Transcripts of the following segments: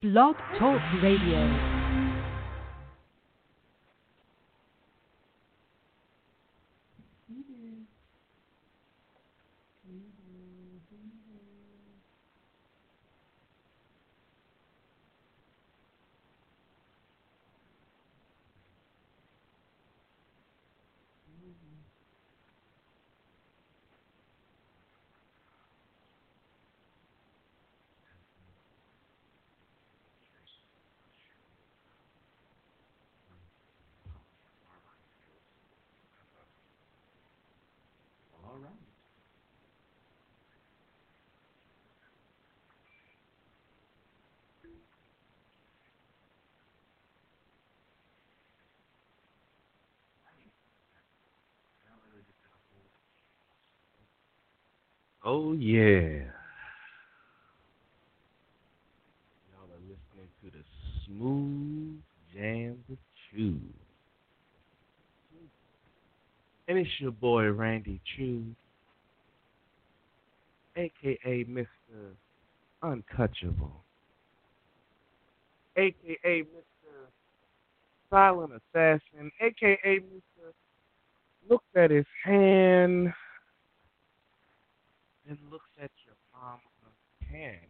Blog Talk Radio. All right. Oh yeah. Y'all are listening to the smooth jams with Choo. And it's your boy Randy Choo, aka Mr. Untouchable, aka Mr. Silent Assassin, aka Mr. Looks at his hand and looks at your palm of hand.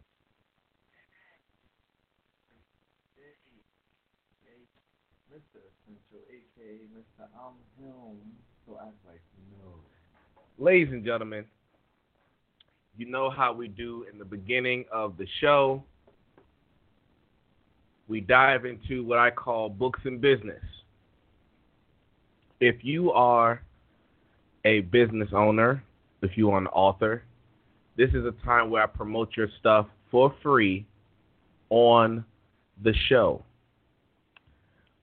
Mr. Aka Mr. Like know. Ladies and gentlemen, you know how we do in the beginning of the show. We dive into what I call books and business. If you are a business owner, if you are an author, this is a time where I promote your stuff for free on the show.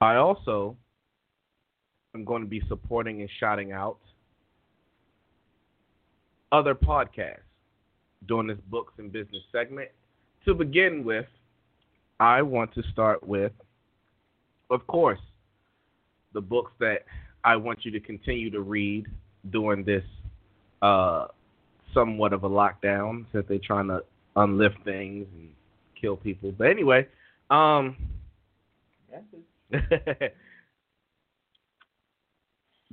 I also am going to be supporting and shouting out other podcasts during this books and business segment. To begin with, I want to start with, of course, the books that I want you to continue to read during this uh, somewhat of a lockdown since they're trying to unlift things and kill people. But anyway, um,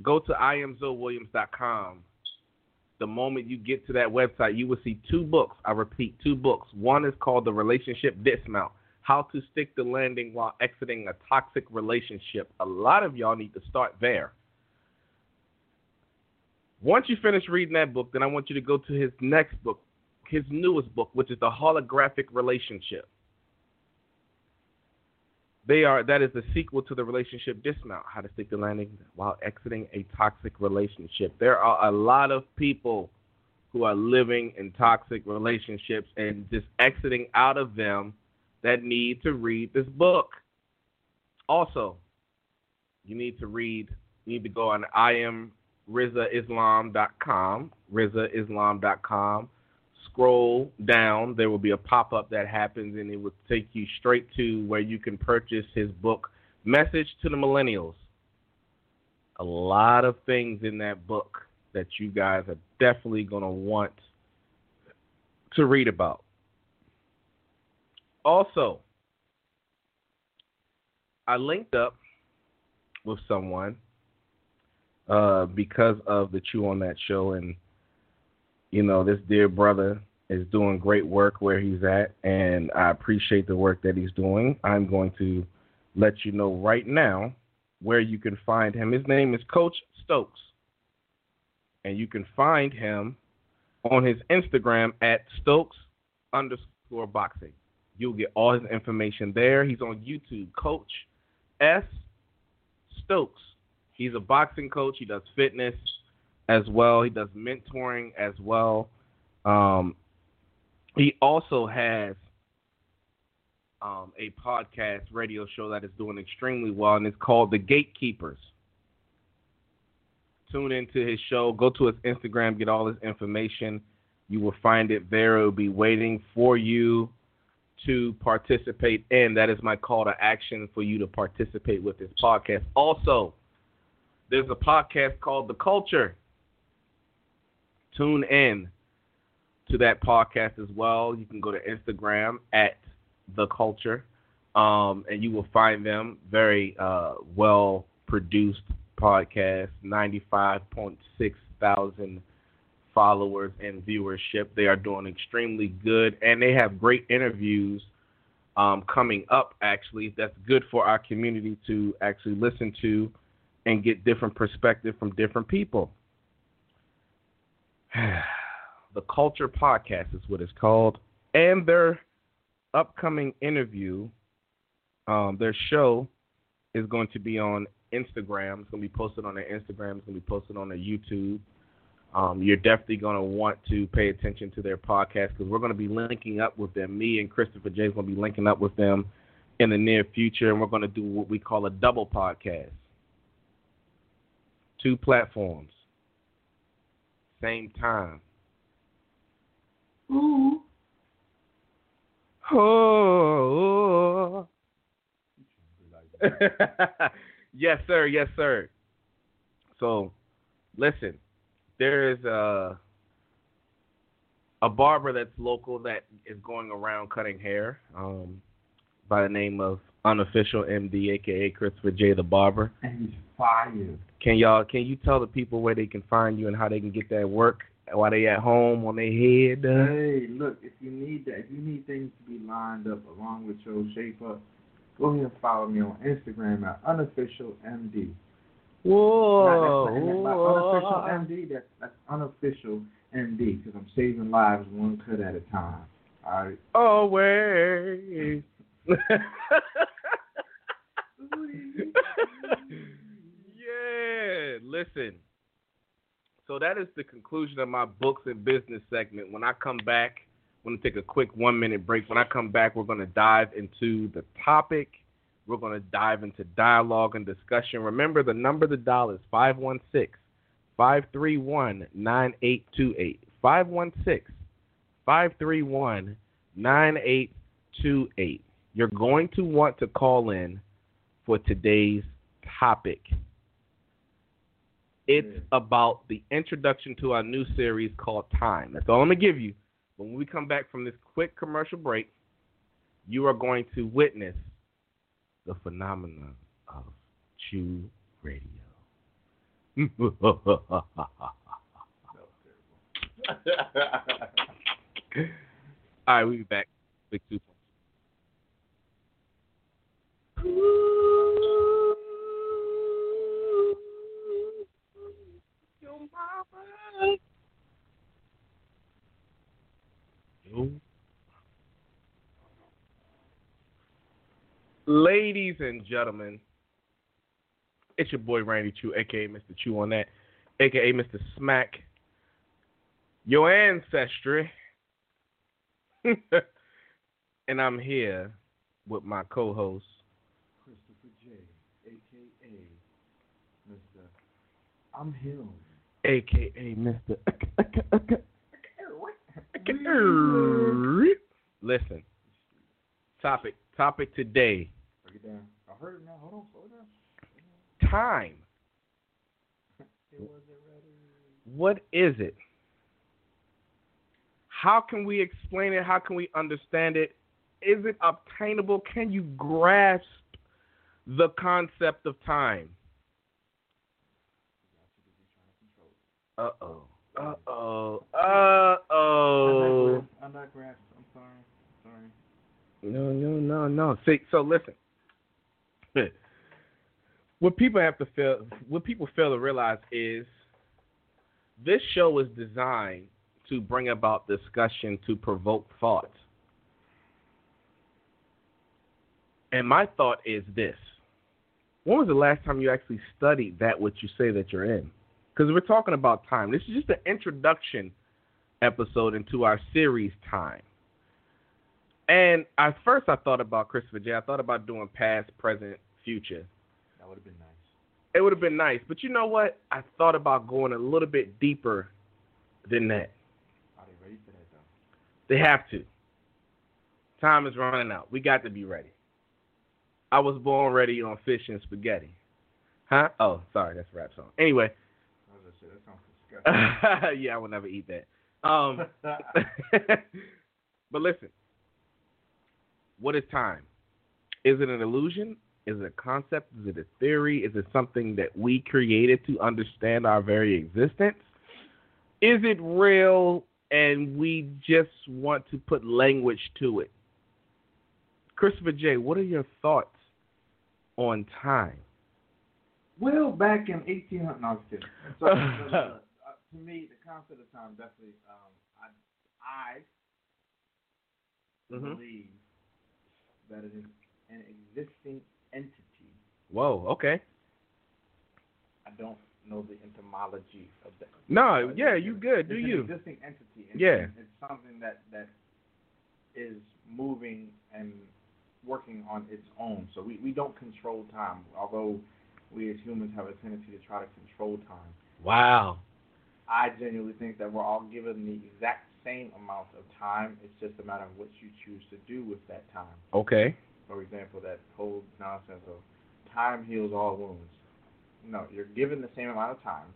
go to iamzowilliams.com. The moment you get to that website, you will see two books. I repeat, two books. One is called The Relationship Dismount How to Stick the Landing While Exiting a Toxic Relationship. A lot of y'all need to start there. Once you finish reading that book, then I want you to go to his next book, his newest book, which is The Holographic Relationship. They are that is the sequel to the relationship dismount, how to stick the landing while exiting a toxic relationship. There are a lot of people who are living in toxic relationships and just exiting out of them that need to read this book. Also, you need to read you need to go on iamrizaislam.com, rizaislam.com rizaislam.com. scroll down, there will be a pop up that happens, and it will take you straight to where you can purchase his book, Message to the Millennials. A lot of things in that book that you guys are definitely going to want to read about. Also, I linked up with someone uh, because of the Chew on That show and you know, this dear brother is doing great work where he's at, and I appreciate the work that he's doing. I'm going to let you know right now where you can find him. His name is Coach Stokes, and you can find him on his Instagram at Stokes underscore boxing. You'll get all his information there. He's on YouTube, Coach S. Stokes. He's a boxing coach. He does fitness as well. He does mentoring as well. Um, he also has um, a podcast radio show that is doing extremely well, and it's called The Gatekeepers. Tune into his show. Go to his Instagram, get all his information. You will find it there. It will be waiting for you to participate in. That is my call to action for you to participate with this podcast. Also, there's a podcast called The Culture. Tune in to that podcast as well. You can go to Instagram at The Culture. Um, and you will find them very uh, well produced podcast, 95.6 thousand followers and viewership. They are doing extremely good, and they have great interviews um, coming up. Actually, that's good for our community to actually listen to and get different perspective from different people. the Culture Podcast is what it's called, and their upcoming interview, um, their show is going to be on Instagram. It's going to be posted on their Instagram. It's going to be posted on their YouTube. Um, you're definitely going to want to pay attention to their podcast because we're going to be linking up with them. Me and Christopher J is going to be linking up with them in the near future, and we're going to do what we call a double podcast. Two platforms, same time. Ooh. Oh. yes, sir. Yes, sir. So, listen, there is a a barber that's local that is going around cutting hair um, by the name of unofficial MD, aka Christopher J. the barber. And he's fired. Can y'all can you tell the people where they can find you and how they can get that work while they at home on their head? Hey, look, if you need that, if you need things to be lined up along with your shape up, go ahead and follow me on Instagram at unofficial MD. Whoa, Not, that's, not, whoa. unofficial MD. That's that's unofficial MD because I'm saving lives one cut at a time. All right. Always. yeah, listen. So that is the conclusion of my books and business segment. When I come back, I'm going to take a quick one minute break. When I come back, we're going to dive into the topic. We're going to dive into dialogue and discussion. Remember, the number the dial is 516 531 9828. 516 531 9828. You're going to want to call in for today's topic. It's about the introduction to our new series called Time. That's all I'm going to give you. But when we come back from this quick commercial break, you are going to witness the phenomenon of Choo Radio. all right, we'll be back. Big 2.0. Ladies and gentlemen, it's your boy Randy Choo, aka Mr. Chew on that, aka Mr. Smack. Your ancestry. and I'm here with my co-host. Christopher J, aka Mr. I'm him. aka Mr. Listen. Topic topic today. Break it down. I heard it now. Hold on, slow down. Time. It wasn't ready. What is it? How can we explain it? How can we understand it? Is it obtainable? Can you grasp the concept of time? Uh oh. Uh oh. Uh oh. I'm not. I'm sorry. Sorry. No, no, no, no. See, so listen. what people have to feel, what people fail to realize is, this show is designed to bring about discussion to provoke thought. And my thought is this: When was the last time you actually studied that which you say that you're in? Because we're talking about time. This is just an introduction episode into our series time. And at first, I thought about Christopher J. I thought about doing past, present, future. That would have been nice. It would have been nice, but you know what? I thought about going a little bit deeper than that. Are they ready for that though? They have to. Time is running out. We got to be ready. I was born ready on fish and spaghetti. Huh? Oh, sorry, that's a rap song. Anyway, Say that sounds disgusting. yeah, I would never eat that. Um, but listen, what is time? Is it an illusion? Is it a concept? Is it a theory? Is it something that we created to understand our very existence? Is it real and we just want to put language to it? Christopher J., what are your thoughts on time? Well, back in 1800, no, I was kidding. So, uh, to me, the concept of time definitely, um, I, I Mhm. believe that it is an existing entity. Whoa, okay. I don't know the etymology of that. No, But yeah, it's- you good. Do it's you? An existing entity. and Yeah. It's something that that is moving and working on its own. So we, we don't control time, although we as humans have a tendency to try to control time. Wow. I genuinely think that we're all given the exact same amount of time. It's just a matter of what you choose to do with that time. Okay. For example, that whole nonsense of time heals all wounds. No, you're given the same amount of time.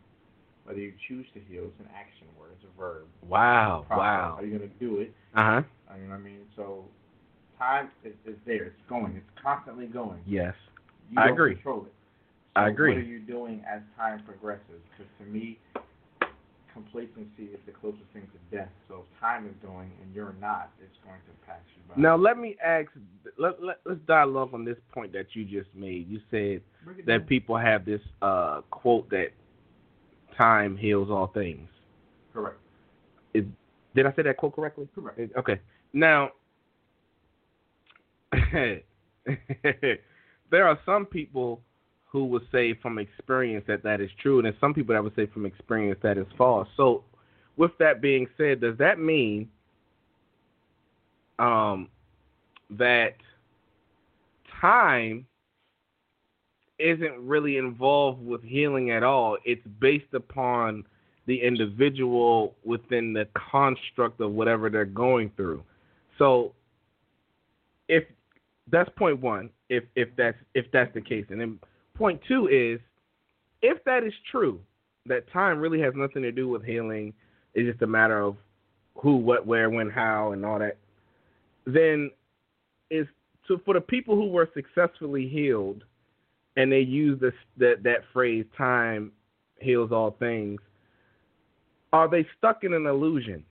Whether you choose to heal, it's an action word, it's a verb. Wow. Process. Wow. Are you going to do it? Uh huh. I mean, I mean, so time is, is there. It's going. It's constantly going. Yes. You I agree. control it. I agree. What are you doing as time progresses? Because to me, complacency is the closest thing to death. So if time is going and you're not, it's going to pass you by. Now let me ask. Let, let let's dialogue on this point that you just made. You said that down. people have this uh, quote that time heals all things. Correct. Is, Did I say that quote correctly? Correct. Okay. Now, there are some people who would say from experience that that is true, and there's some people that would say from experience that is false. So, with that being said, does that mean um, that time isn't really involved with healing at all? It's based upon the individual within the construct of whatever they're going through. So if that's point one, if if that's if that's the case. And then point two is if that is true, that time really has nothing to do with healing, it's just a matter of who, what, where, when, how and all that, then is so for the people who were successfully healed and they use this that that phrase time heals all things are they stuck in an illusion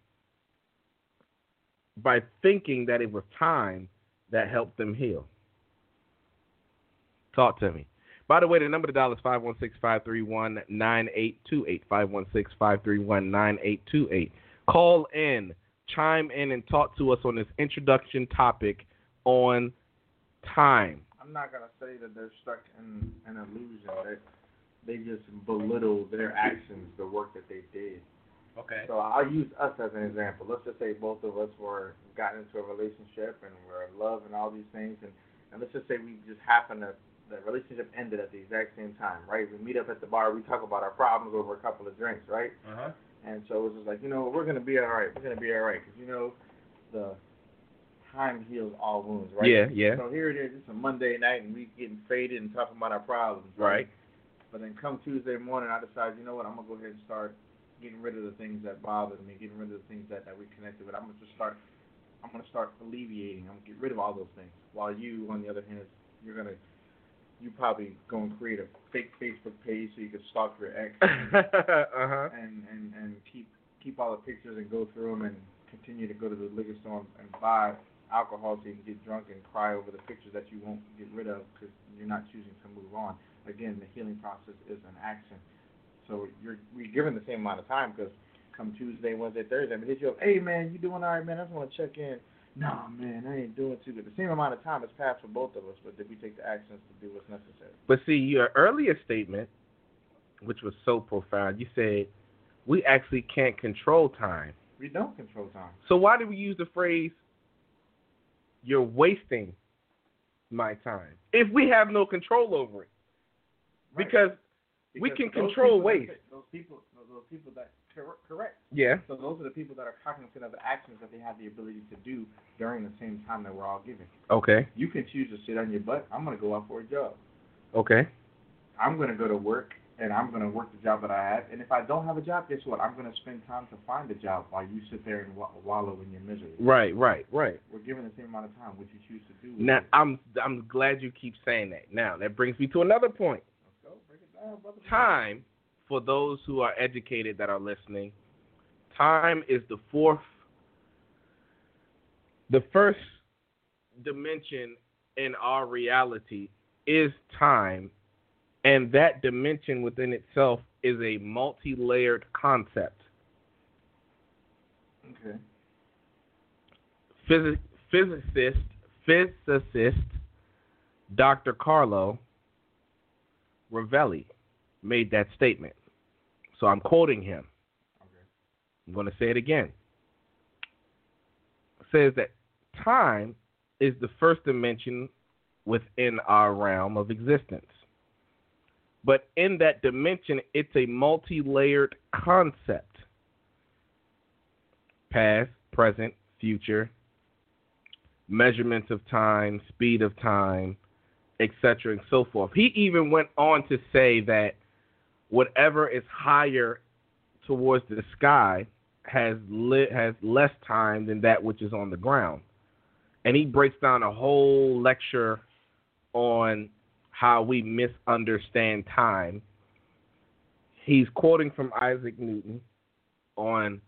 by thinking that it was time that helped them heal? Talk to me. By the way, the number to dial is 516-531-9828, 516-531-9828. Call in, chime in, and talk to us on this introduction topic on time. I'm not gonna say that they're stuck in an illusion. That they just belittle their actions, the work that they did. Okay. So I'll use us as an example. Let's just say both of us were got into a relationship and we're in love and all these things, and and let's just say we just happen to the relationship ended at the exact same time, right? We meet up at the bar, we talk about our problems over a couple of drinks, right? Uh-huh. And so it was just like, you know, we're gonna be all right. We're gonna be all right, because you know, the time heals all wounds, right? Yeah, yeah. So here it is. It's a Monday night, and we getting faded and talking about our problems, Right. But then come Tuesday morning, I decide, you know what? I'm gonna go ahead and start getting rid of the things that bothered me, getting rid of the things that that we connected with. I'm gonna just start. I'm gonna start alleviating. I'm gonna get rid of all those things. While you, on the other hand, you're gonna you probably go and create a fake Facebook page so you can stalk your ex uh-huh. and, and, and keep keep all the pictures and go through them and continue to go to the liquor store and buy alcohol so you can get drunk and cry over the pictures that you won't get rid of because you're not choosing to move on. Again, the healing process is an action. So you're we're given the same amount of time because come Tuesday, Wednesday, Thursday, I'm gonna hit you up. Hey man, you doing all right, man? I just want to check in. No man, I ain't doing too good. The same amount of time has passed for both of us, but did we take the actions to do what's necessary? But see, your earlier statement, which was so profound, you said we actually can't control time. We don't control time. So why did we use the phrase "you're wasting my time" if we have no control over it? Right. Because we can control people waste. Those people, those people that cor- correct. yeah, So those are the people that are cognizant of the actions that they have the ability to do during the same time that we're all given. okay, You can choose to sit on your butt. I'm gonna go out for a job. okay, I'm gonna go to work and I'm going to work the job that I have. And if I don't have a job, guess what? I'm going to spend time to find a job while you sit there and wa- wallow in your misery. Right, right, right. We're given the same amount of time. What you choose to do. Now. I'm I'm glad you keep saying that. Now that brings me to another point. Let's go. Break it down, brother. Time for those who are educated that are listening. Time is the fourth, the first dimension in our reality is time, and that dimension within itself is a multi-layered concept. Okay. Physi- physicist, physicist, Dr. Carlo Rovelli made that statement. So I'm quoting him. Okay. I'm going to say it again. It says that time is the first dimension within our realm of existence. But in that dimension, it's a multi layered concept past, present, future, measurements of time, speed of time, etc., and so forth. He even went on to say that whatever is higher towards the sky has has less time than that which is on the ground. And he breaks down a whole lecture on how we misunderstand time. He's quoting from Isaac Newton on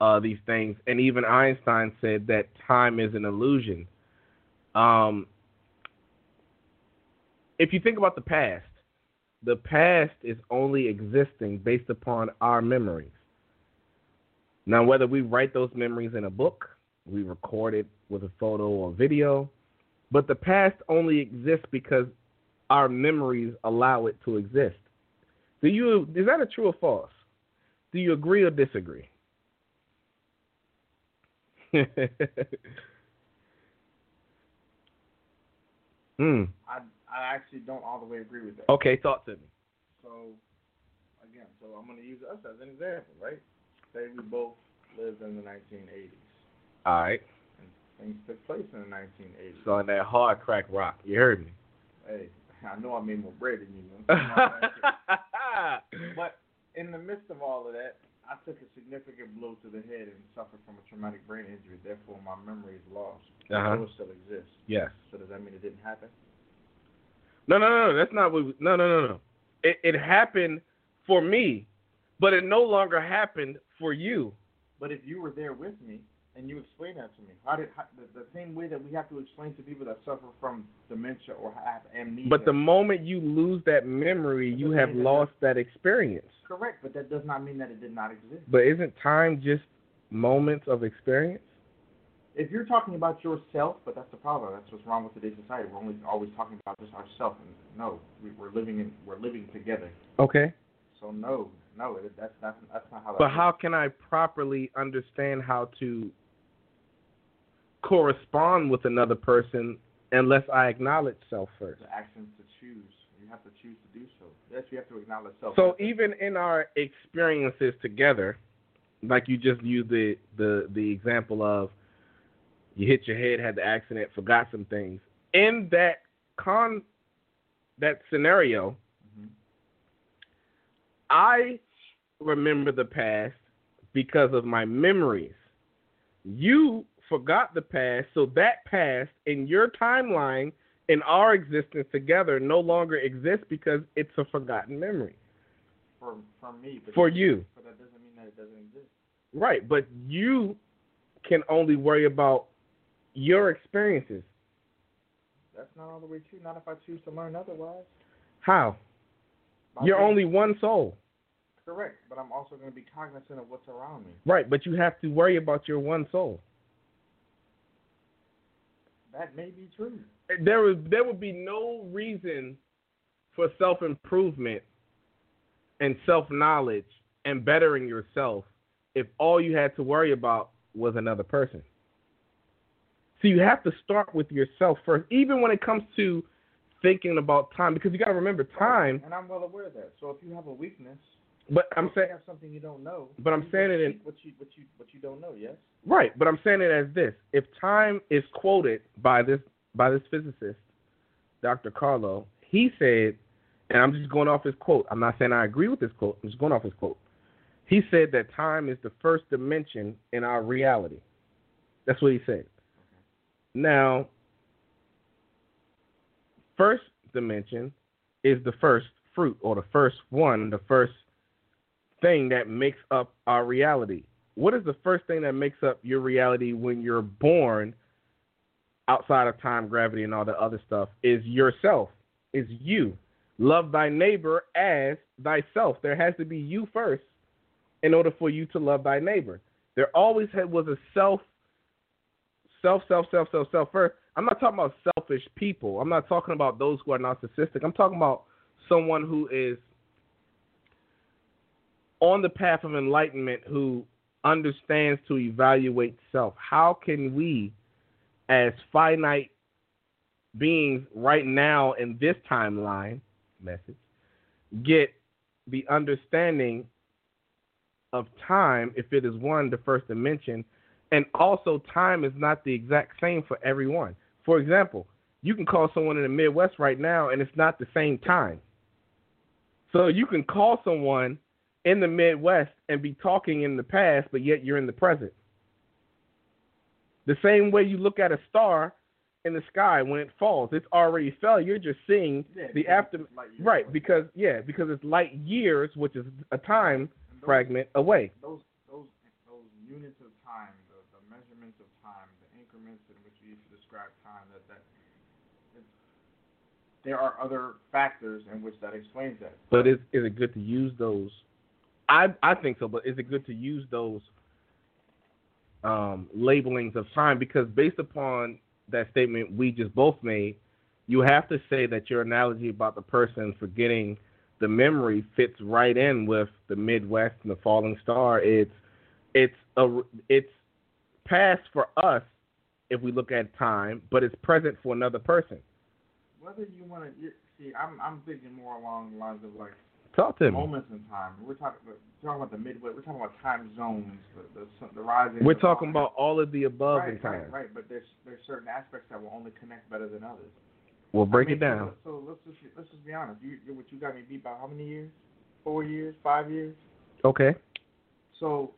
uh, these things, and even Einstein said that time is an illusion. Um, if you think about the past, the past is only existing based upon our memories. Now, whether we write those memories in a book, we record it with a photo or video, but the past only exists because our memories allow it to exist. Do you is that a true or false? Do you agree or disagree? Hmm. I I actually don't all the way agree with that. Okay, talk to me. So again, so I'm going to use us as an example, right? Say we both lived in the 1980s. All right. and Things took place in the 1980s. So on that hard crack rock, you heard me. hey, I know I made more bread than you. know. but in the midst of all of that, I took a significant blow to the head and suffered from a traumatic brain injury. Therefore, my memory is lost. Uh-huh. It still exists. yes. So does that mean it didn't happen? No, no, no, no. That's not what. No, no, no, no. It it happened for me, but it no longer happened for you. But if you were there with me and you explained that to me, how did how, the, the same way that we have to explain to people that suffer from dementia or have amnesia? But the moment you lose that memory, you have lost that experience. correct, but that does not mean that it did not exist. But isn't time just moments of experience? If you're talking about yourself, but that's the problem. That's what's wrong with today's society. We're only always talking about just ourselves. And no, we, we're living in we're living together. Okay. So no, no, it, that's not that's not how. That But works. how can I properly understand how to correspond with another person unless I acknowledge self first? the actions to choose. You have to choose to do so. Yes, you have to acknowledge self. So even in our experiences together, like you just used the the the example of you hit your head, had the accident, forgot some things. In that con that scenario, Mhm. I remember the past because of my memories. You forgot the past, so that past in your timeline in our existence together no longer exists because it's a forgotten memory for for me, but for you. But that doesn't mean that it doesn't exist. Right, but you can only worry about your experiences. That's not all the way true. Not if I choose to learn otherwise. How? My You're only one soul. correct, but I'm also going to be cognizant of what's around me. Right, but you have to worry about your one soul. That may be true. There was there would be no reason for self improvement and self knowledge and bettering yourself if all you had to worry about was another person. So you have to start with yourself first, even when it comes to thinking about time, because you got to remember time. And I'm well aware of that. So if you have a weakness, But I'm saying have something you don't know. But I'm saying it in- what you what you what you don't know. Yes. Right, but I'm saying it as this: if time is quoted by this by this physicist, Dr. Carlo, he said and I'm just going off his quote. I'm not saying I agree with this quote. I'm just going off his quote. He said that time is the first dimension in our reality. That's what he said. Now, first dimension is the first fruit or the first one, the first thing that makes up our reality. What is the first thing that makes up your reality when you're born outside of time, gravity, and all the other stuff? Is yourself, is you. Love thy neighbor as thyself. There has to be you first in order for you to love thy neighbor. There always was a self, self, self, self, self, self first. I'm not talking about selfish people. I'm not talking about those who are narcissistic. I'm talking about someone who is on the path of enlightenment who understands to evaluate self. How can we, as finite beings right now in this timeline, message, get the understanding of time if it is one, the first dimension, and also time is not the exact same for everyone. For example, you can call someone in the Midwest right now and it's not the same time. So you can call someone in the Midwest and be talking in the past, but yet you're in the present. The same way you look at a star in the sky when it falls, it's already fell. You're just seeing Yeah, the because after, it's light years right? Because yeah, because it's light years, which is a time those- fragment away. those those those units of time, the, the measurements of time, the increments in which you to describe time, that that there are other factors in which that explains that. But is is it good to use those? I I think so, but is it good to use those um, labelings of time? Because based upon that statement we just both made, you have to say that your analogy about the person forgetting the memory fits right in with the Midwest and the falling star. It's it's a it's past for us if we look at time, but it's present for another person. Whether you want to see, I'm I'm thinking more along the lines of like Talk to me. moments in time. We're talking about, talking about the Midwest. We're talking about time zones, the the, the rising. We're talking about all of the above right, in time. Right, right, but there's there's certain aspects that will only connect better than others. We'll break I mean, it down. So, so let's just let's just be honest. You, you what you got me beat by how many years? Four years? Five years? Okay. So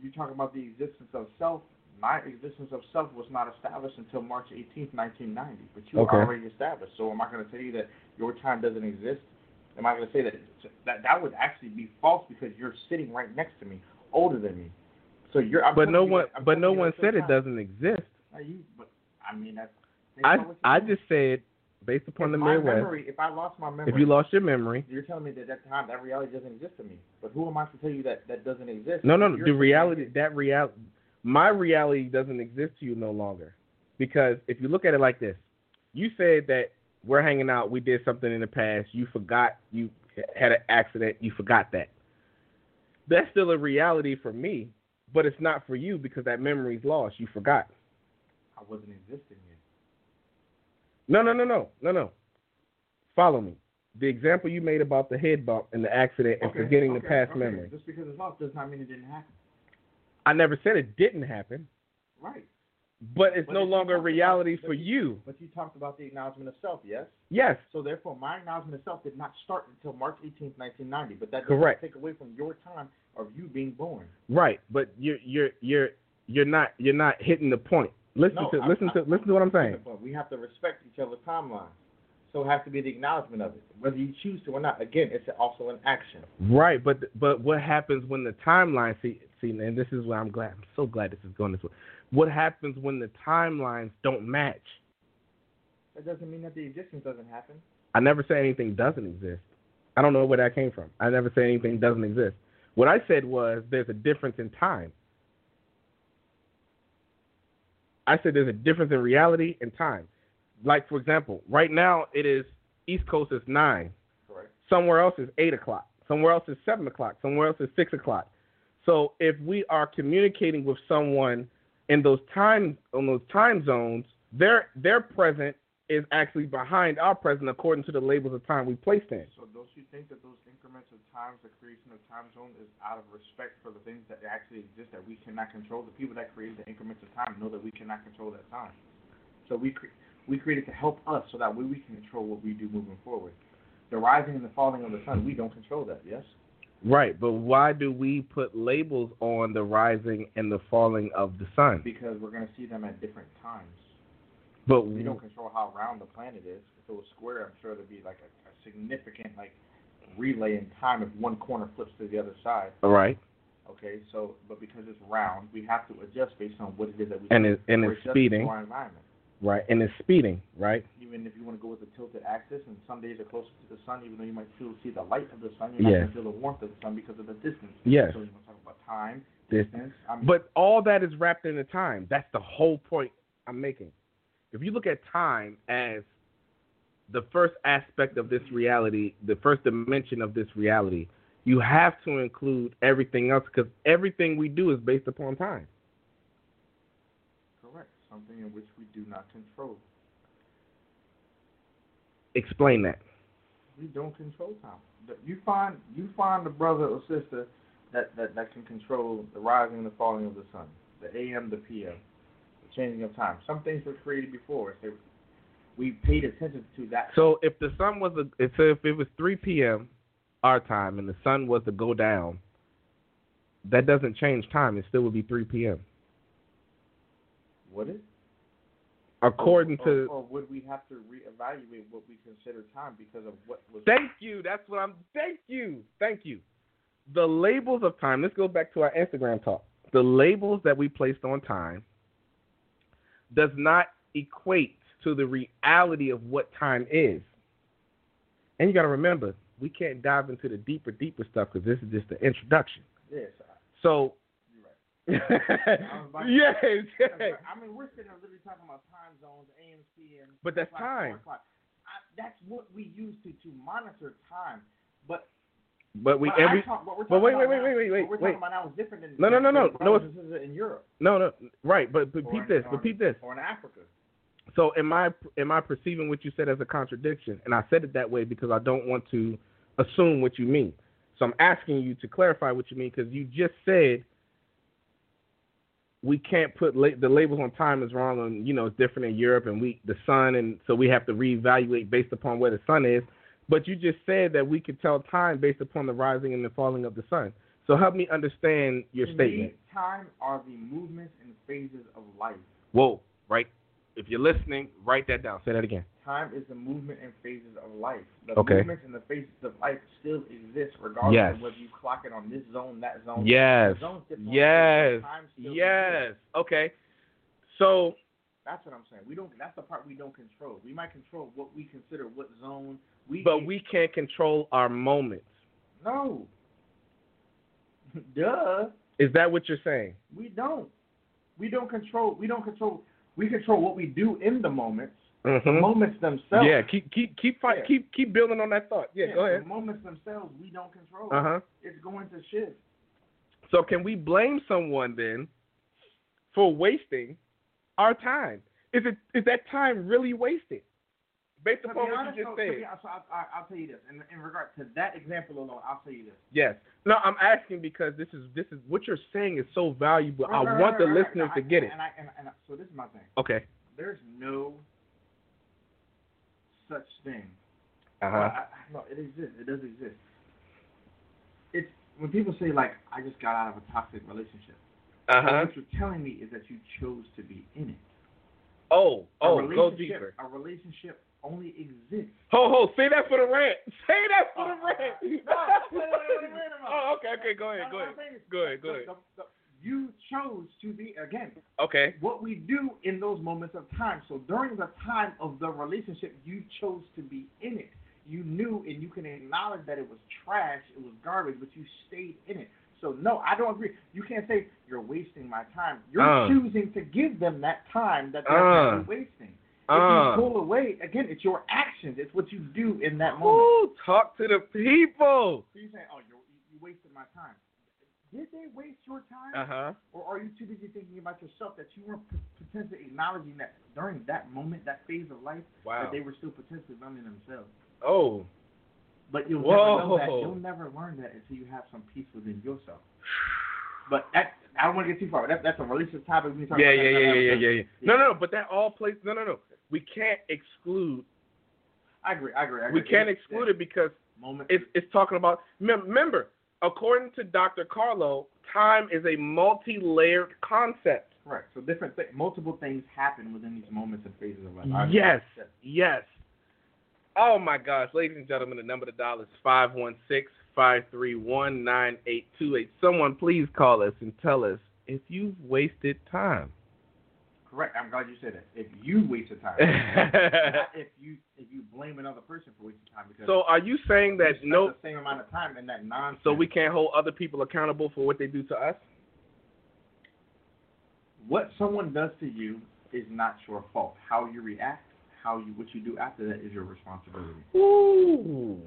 you're talking about the existence of self. My existence of self was not established until March 18th, 1990. But you Okay. were already established. So am I going to tell you that your time doesn't exist? Am I going to say that that that would actually be false because you're sitting right next to me, older than me? So you're. I'm But no one that- but no one said it doesn't exist. You, but I mean that's. I I just said based upon if the Midwest, memory, if I lost my memory, if you lost your memory, you're telling me that that time that reality doesn't exist to me. But who am I to tell you that that doesn't exist? no no no, the reality that reality my reality doesn't exist to you no longer. Because if you look at it like this, you said that we're hanging out, we did something in the past, you forgot you had an accident, you forgot that. That's still a reality for me, but it's not for you because that memory's lost. You forgot. I wasn't existing yet. No, no, no, no, no, no. Follow me. The example you made about the head bump and the accident and Okay, forgetting the okay, past okay. memory. Just because it's lost does not mean it didn't happen. I never said it didn't happen, Right. but it's But no longer about- reality for you. But you talked about the acknowledgement of self, yes? Yes, So therefore, my acknowledgement of self did not start until March 18th, 1990. But that does Correct. take away from your time of you being born. right. But you're you're you're you're not you're not hitting the point. Listen No, to I'm- listen to I'm- listen to what I'm saying. We have to respect each other's timeline. So it has to be the acknowledgement of it, whether you choose to or not. Again, it's also an action. Right, but but what happens when the timeline see see and this is why I'm glad I'm so glad this is going this way. What happens when the timelines don't match? That doesn't mean that the existence doesn't happen. I never said anything doesn't exist. I don't know where that came from. I never said anything doesn't exist. What I said was there's a difference in time. I said there's a difference in reality and time. Like for example, right now it is East Coast is nine. Correct. Somewhere else is eight o'clock. Somewhere else is seven o'clock. Somewhere else is six o'clock. So if we are communicating with someone in those time on those time zones, their their present is actually behind our present according to the labels of time we placed in. So don't you think that those increments of times, the creation of time zone, is out of respect for the things that actually exist that we cannot control? The people that created the increments of time know that we cannot control that time. So we cre- we created to help us so that way we can control what we do moving forward. the rising and the falling of the sun, we don't control that. Yes. Right, but why do we put labels on the rising and the falling of the sun? Because we're going to see them at different times. But We don't control how round the planet is. If it was square, I'm sure there'd be like a, a significant like relay in time if one corner flips to the other side. all right, Okay, so but because it's round, we have to adjust based on what it is that we. and it, and it's speeding, to our environment. Right, and it's speeding, right. Even if you want to go with the tilted axis, and some days are closer to the sun, even though you might still see the light of the sun, you're not going to feel the warmth of the sun because of the distance. Yes. So you want to talk about time, distance. I mean, But all that is wrapped into time. That's the whole point I'm making. If you look at time as the first aspect of this reality, the first dimension of this reality, you have to include everything else because everything we do is based upon time. Something in which we do not control. Explain that. We don't control time. You find you find the brother or sister that, that, that can control the rising and the falling of the sun, the AM, the PM, the changing of time. Some things were created before. They, we paid attention to that. So if the sun was a, if if it was 3 p.m. our time and the sun was to go down, that doesn't change time. It still would be 3 p.m. Would it? According or, to or, would we have to reevaluate what we consider time because of what was Thank you. That's what I'm. Thank you. Thank you. The labels of time. Let's go back to our Instagram talk. The labels that we placed on time does not equate to the reality of what time is. And you got to remember, we can't dive into the deeper, deeper stuff because this is just the introduction. Yes, So, you're right. about to- yes, yes. I mean, we're sitting there literally talking about time zones, AMC, and But that's time. I, that's what we use to to monitor time. But But we every talk, but talking wait, wait, now- wait, wait, wait, we're wait. talking about now is different than No, no, no, no, no, and sisters in Europe no, no, right. But Or this. or But this. or in Africa. So am I am I perceiving what you said as a contradiction? And I said it that way because I don't want to assume what you mean. So I'm asking you to clarify what you mean because you just said we can't put la- the labels on time is wrong and you know it's different in Europe and we the sun and so we have to reevaluate based upon where the sun is. But you just said that we could tell time based upon the rising and the falling of the sun. So help me understand your To statement. Me, time are the movements and phases of life. Whoa, right? If you're listening, write that down. Say that again. Time is the movement and phases of life. The Okay. movements and the phases of life still exist regardless Yes. of whether you clock it on this zone, that zone. Yes. Different. Yes. Time still Yes. exists. Okay. So That's what I'm saying. We don't. That's the part we don't control. We might control what we consider what zone we. but we can't control our moments. no. Duh. Is that what you're saying? We don't. We don't control. We don't control. We control what we do in the moments. The Mhm. moments themselves. Yeah, keep keep keep fight, Yeah. keep keep building on that thought. Yeah, go ahead. The moments themselves we don't control. Uh huh. It's going to shift. So can we blame someone then for wasting our time? Is it is that time really wasted? Based To upon what you so- just to said. be honest, so I, I, I'll tell you this. In, in regard to that example alone, I'll tell you this. Yes. No, I'm asking because this is this is what you're saying is so valuable. I Right, right, want right, the right, right. listeners No, to I- get it. And I, and, and, so this is my thing. Okay. There's no such thing. Uh-huh. I, no, it exists. It does exist. It's when people say like, "I just got out of a toxic relationship." Uh-huh. What you're telling me is that you chose to be in it. Oh, oh, go deeper. A relationship only exists. Ho ho, say that for the rant. Say that for the Oh, rant. no, wait a oh, okay, okay, go ahead, go ahead, go ahead, go the- ahead. the- the- you chose to be again. Okay. What we do in those moments of time. So during the time of the relationship, you chose to be in it. You knew and you can acknowledge that it was trash, it was garbage, but you stayed in it. So no, I don't agree. You can't say you're wasting my time. You're Uh. choosing to give them that time that they're Uh. wasting. If Uh. you pull away, again, it's your actions. It's what you do in that moment. Ooh, talk to the people. So you say, oh, you're, you wasted my time. Did they waste your time? Uh huh. Or are you too busy thinking about yourself that you weren't p- potentially acknowledging that during that moment, that phase of life, Wow. that they were still potentially learning themselves? Oh. But you'll never know that. You'll never learn that until you have some peace within yourself. But that I don't want to get too far. That, that's a relationship topic. We talk Yeah, about yeah, that yeah, yeah, yeah, yeah. No, no, no. But that all plays. No, no, no. We can't exclude. I agree. I agree. I We can't exclude it because Moment. it's it's talking about. Remember, according to Dr. Carlo, time is a multi-layered concept. correct. So different th- multiple things happen within these moments and phases of life. Yes. Yes. Oh my gosh, ladies and gentlemen, the number to dial is five one six five three one nine eight two eight. Someone please call us and tell us if you've wasted time. Correct. I'm glad you said that. If you wasted time, not if you if you blame another person for wasting time because so are you saying that no the same amount of time in that nonsense. so we can't hold other people accountable for what they do to us? what someone does to you is not your fault. How you react, how you what you do after that is your responsibility. Ooh.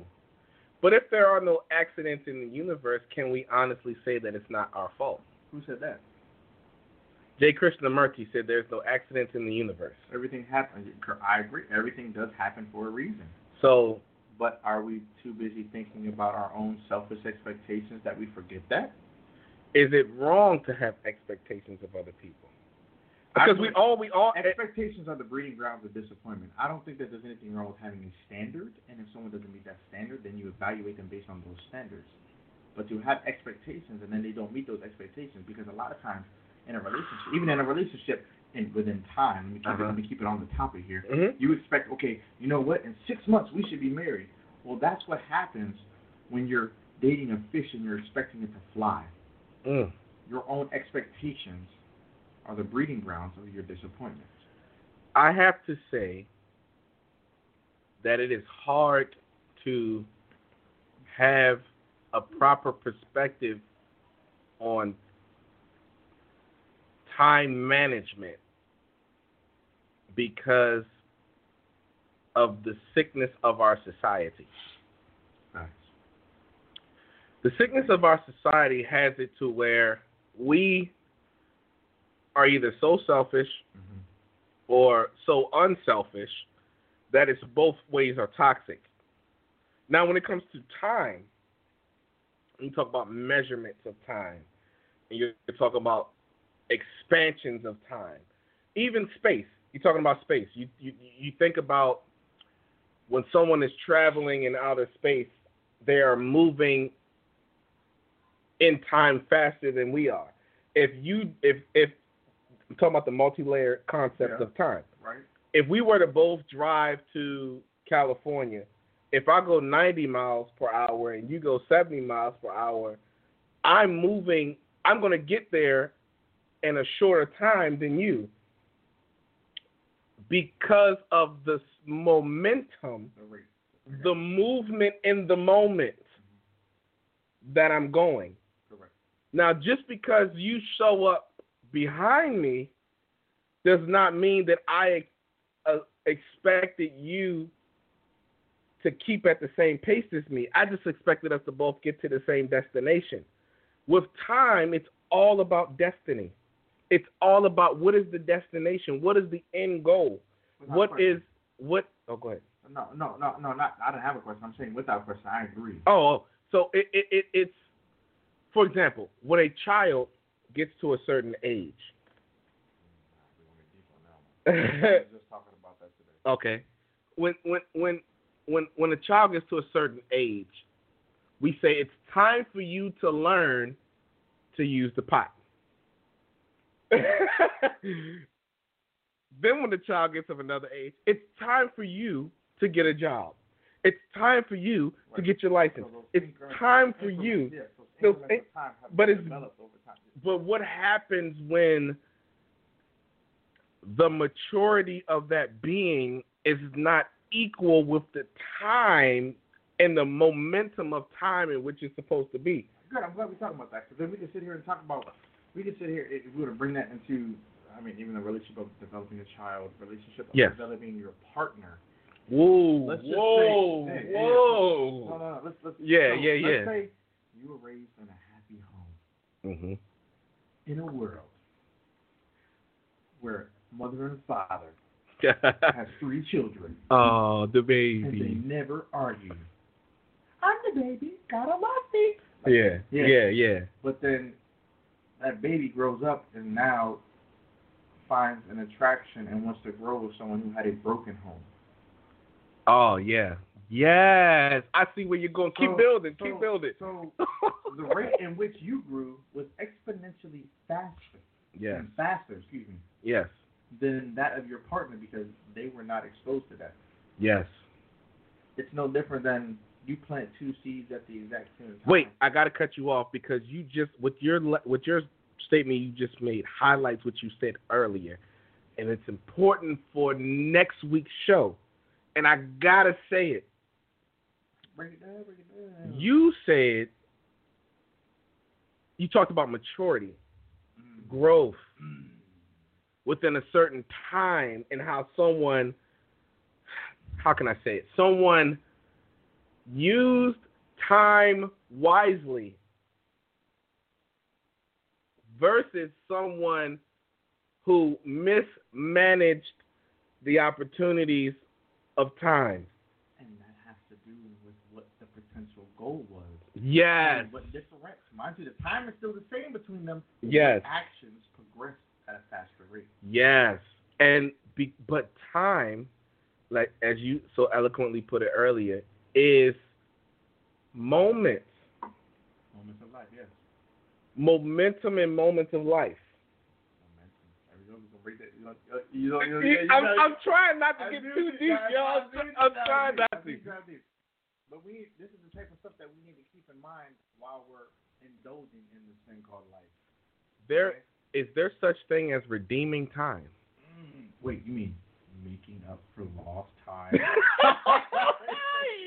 But if there are no accidents in the universe, can we honestly say that it's not our fault? Who said that? J. Krishnamurti said there's no accidents in the universe. Everything happens. I agree. Everything does happen for a reason. So But are we too busy thinking about our own selfish expectations that we forget that? is it wrong to have expectations of other people? Because we all we all eh, Expectations are the breeding grounds of disappointment. I don't think that there's anything wrong with having a standard, and if someone doesn't meet that standard, then you evaluate them based on those standards. But to have expectations and then they don't meet those expectations, because a lot of times in a relationship, even in a relationship, in within time, let me keep, it, Uh-huh. let me keep it on the topic here. Mhm. You expect, okay, you know what? In six months we should be married. Well, that's what happens when you're dating a fish and you're expecting it to fly. Mm. Your own expectations are the breeding grounds of your disappointments. I have to say that it is hard to have a proper perspective on time management because of the sickness of our society. Nice. The sickness of our society has it to where we are either so selfish Mm-hmm. or so unselfish that it's both ways are toxic. Now, when it comes to time, you talk about measurements of time, and you talk about expansions of time, even space. You're talking about space. You you you think about when someone is traveling in outer space, they are moving in time faster than we are. If you if if I'm talking about the multi-layered concept Yeah. of time. Right? If we were to both drive to California, if I go 90 miles per hour and you go 70 miles per hour, I'm moving. I'm going to get there in a shorter time than you because of the momentum, The the movement in the moment that I'm going. Correct. Now, just because you show up behind me does not mean that I uh, expected you to keep at the same pace as me. I just expected us to both get to the same destination. With time, it's all about destiny. It's all about what is the destination? What is the end goal? Without What question. is what? Oh, go ahead. No, no, no, no, not. I don't have a question. I'm saying without question. I agree. Oh, oh, so it, it, it it's for example, when a child gets to a certain age. I was just talking about that today. Okay. When when when when when a child gets to a certain age, we say it's time for you to learn to use the pot. then when the child gets of another age, it's time for you to get a job. It's time for you to get your license. It's time for you. So time but it's- over time. But what happens when the maturity of that being is not equal with the time and the momentum of time in which it's supposed to be? Good. I'm glad we're talking about that because then we can sit here and talk about. We can sit here if we were to bring that into. I mean, even the relationship of developing a child, relationship of Yes. developing your partner. Whoa, Let's just whoa, say- hey, hey, whoa. No, no, no. Let's let's. Yeah, so yeah, let's yeah. say you were raised in a happy home hmm in a world where mother and father have three children oh, the baby. and they never argue. I'm the baby. Gotta love me. Yeah, Yeah. yeah, yeah. But then that baby grows up and now finds an attraction and wants to grow with someone who had a broken home. Oh yeah. Yes. I see where you're going. Keep So- building. so- keep building. So the rate in which you grew was exponentially faster. yes. Faster, excuse me, Yes. than that of your partner because they were not exposed to that. Yes. It's no different than you plant two seeds at the exact same time. Wait, I got to cut you off because you just with your with your statement you just made highlights what you said earlier, and it's important for next week's show. And I gotta say it. break it down, break it down. You said you talked about maturity, Mm. growth Mm. within a certain time, and how someone, how can I say it? Someone used time wisely versus someone who mismanaged the opportunities of time. And that has to do with what the potential goal was. Yes. And what differentiates. Mind you, the time is still the same between them. Yes. Actions progress at a faster rate. Yes. And be, but time, like as you so eloquently put it earlier, is moments, Moments of life, yes. momentum and moments of life. You know, you know, I'm, I'm trying not to I get too deep, y'all. I knew you I'm trying not to. you guys did. But we, this is the type of stuff that we need to keep in mind while we're indulging in this thing called life. There is there such thing as redeeming time. Mm. Wait, you mean making up for lost time?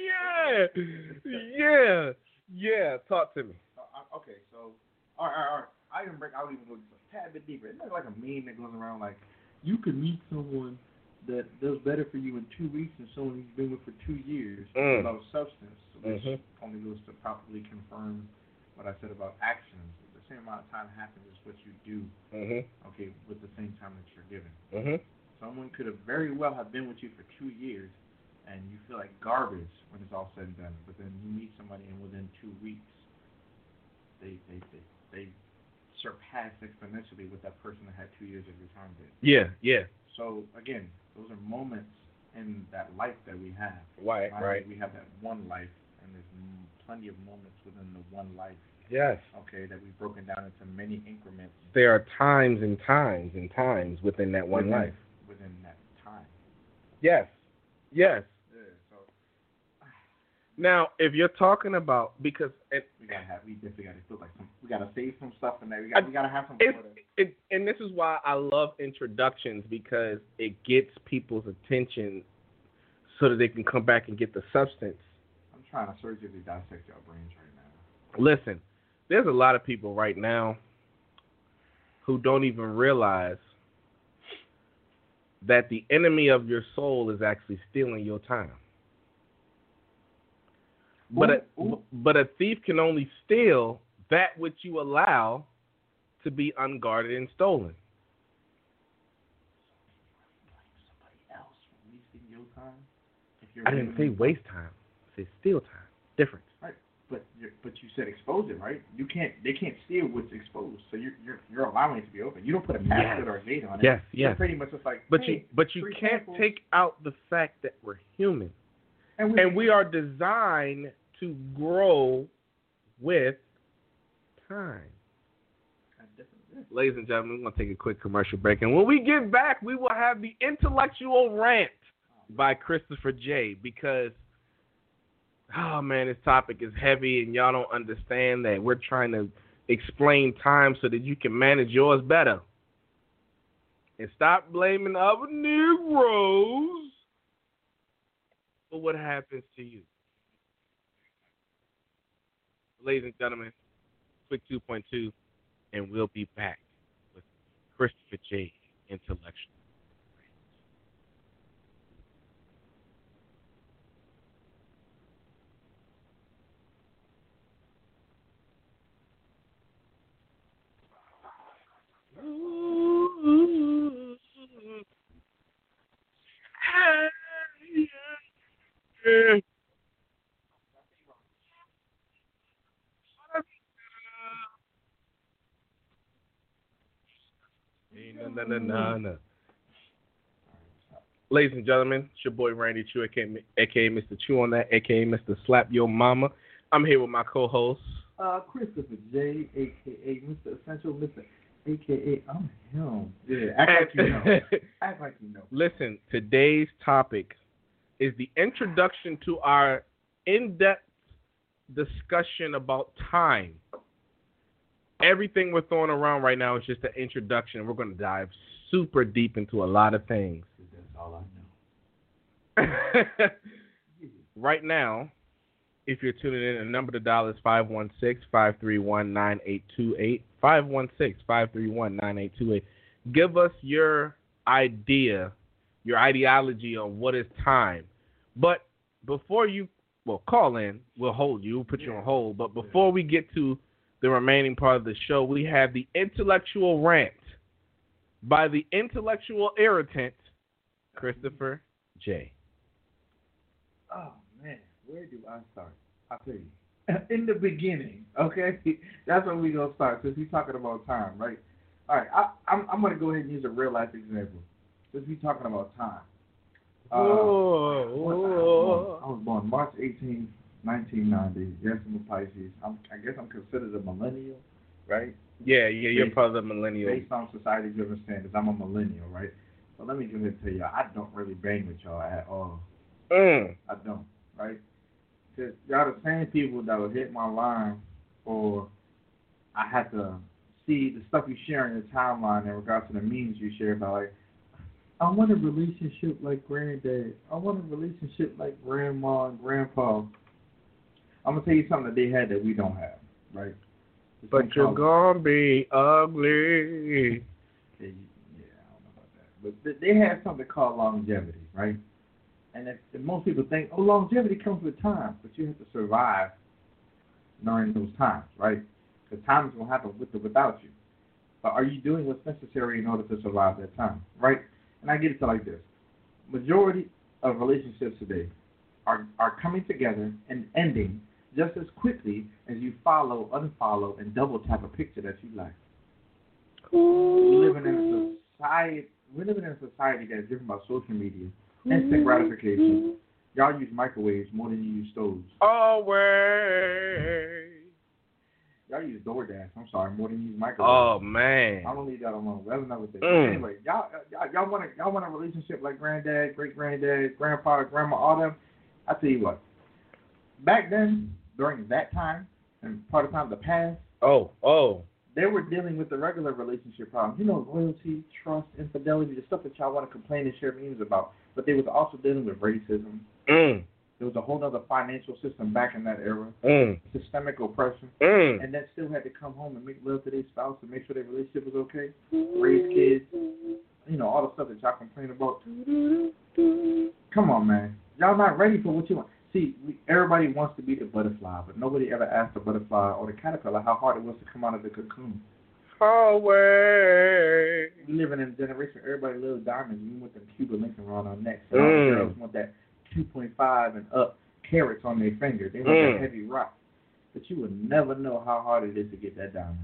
yeah, yeah, yeah. Talk to me. Uh, okay, so all right, all right, all right. I even break. I'll even go just a tad bit deeper. It's not like a meme that goes around like you could meet someone that does better for you in two weeks than someone you've been with for two years Mm. about substance, which Mhm. only goes to properly confirm what I said about actions. The same amount of time happens as what you do. Mhm. Okay, with the same time that you're given. Mhm. Someone could have very well have been with you for two years, and you feel like garbage when it's all said and done. But then you meet somebody, and within two weeks, they they they, they surpass exponentially what that person that had two years of your time did. Yeah, yeah. So again, those are moments in that life that we have. Right, right. We have that one life, and there's m- plenty of moments within the one life. Yes. Okay, that we've broken down into many increments There are times and times and times within that one within, life. Within that time. Yes. Yes. Yeah, so Now, if you're talking about because it, we gotta have we definitely gotta feel like some we gotta save some stuff in there. We got we gotta have some order. it, and this is why I love introductions because it gets people's attention so that they can come back and get the substance. I'm trying to surgically dissect your brains right now. Listen, there's a lot of people right now who don't even realize that the enemy of your soul is actually stealing your time. But a, Ooh, but a thief can only steal that which you allow to be unguarded and stolen. Somebody else from wasting your time. If you're I didn't say waste time. I said steal time. Difference. But you're, but you said expose it, right? You can't they can't steal what's exposed. So you're you're you're allowing it to be open. You don't put a password Yes. or a date on it. Yes, You're pretty much just like But hey, you but you can't samples. take out the fact that we're human. and we, And we are designed to grow with time. Ladies and gentlemen, we're going to take a quick commercial break. And when we get back, we will have the intellectual rant uh-huh. by Christopher J. Because, oh man, this topic is heavy and y'all don't understand that. We're trying to explain time so that you can manage yours better. And stop blaming other Negroes for what happens to you. Ladies and gentlemen, quick 2.2, and we'll be back with Christopher J. Intellectual. Ladies and gentlemen, it's your boy Randy Choo, aka, aka Mr. Chew on that, aka Mr. Slap Your Mama. I'm here with my co-host. Uh, Christopher J, aka Mr. Essential, Mr. AKA I'm him. Yeah, act like you know. Act like you know. Listen, today's topic is the introduction to our in-depth discussion about time. Everything we're throwing around right now is just an introduction. We're going to dive super deep into a lot of things. That's all I know. right now, if you're tuning in, the number to dial is 516 531 9828. 516 531 9828. Give us your idea, your ideology on what is time. But before you, well, call in, we'll hold you, we'll put you on hold. But before we get to the remaining part of the show, we have the intellectual rant by the intellectual irritant, Christopher J. Man, where do I start? I'll tell you. In the beginning, okay? That's where we gonna start since we're talking about time, right? All right, I, I'm I'm gonna go ahead and use a real life example. Since we're talking about time. Uh, Whoa, I was born- I was born March 18, 1990. Yes, I'm a Pisces. I'm, I guess I'm considered a millennial, right? Yeah, yeah, you're Based- part of the millennial. Based on society-driven standards, I'm a millennial, right? But let me go ahead and tell y'all, I don't really bang with y'all at all. Mm. I don't, right? Cause y'all the same people that will hit my line, or I have to see the stuff you share on your timeline in regards to the memes you share about like, I want a relationship like granddad. I want a relationship like grandma and grandpa. I'm gonna tell you something that they had that we don't have, right? It's But you're gonna be ugly. Yeah, I don't know about that. But they have something called longevity, right? And if, if most people think, oh, longevity comes with time, but you have to survive during those times, right? Because time is going to happen with or without you. But are you doing what's necessary in order to survive that time, right? And I get it to like this: majority of relationships today are are coming together and ending just as quickly as you follow, unfollow, and double tap a picture that you like. We're living in a society. We're living in a society that is driven by social media, instant gratification. Y'all use microwaves more than you use stoves. Always. Y'all use DoorDash. I'm sorry, more than you use microwaves. Oh man. I'm gonna leave that alone. That's another thing. Mm. Anyway, y'all, y'all, y'all want a, y'all want a relationship like granddad, great granddad, grandpa, grandma, all them. I tell you what. Back then, during that time, and part of the time, the past, Oh, oh. they were dealing with the regular relationship problems. You know, loyalty, trust, infidelity, the stuff that y'all want to complain and share memes about. But they was also dealing with racism. Mm. There was a whole other financial system back in that era, Mm. systemic oppression, Mm. and that still had to come home and make love to their spouse and make sure their relationship was okay, raise kids, you know, all the stuff that y'all complain about. Come on, man. Y'all not ready for what you want. See, we, everybody wants to be the butterfly, but nobody ever asked the butterfly or the caterpillar how hard it was to come out of the cocoon. Always. We living in a generation where everybody loves diamonds. We want them Cuba links around our necks. All Mm. the girls want that 2.5 and up carats on their finger. They want Mm. that heavy rock. But you would never know how hard it is to get that diamond.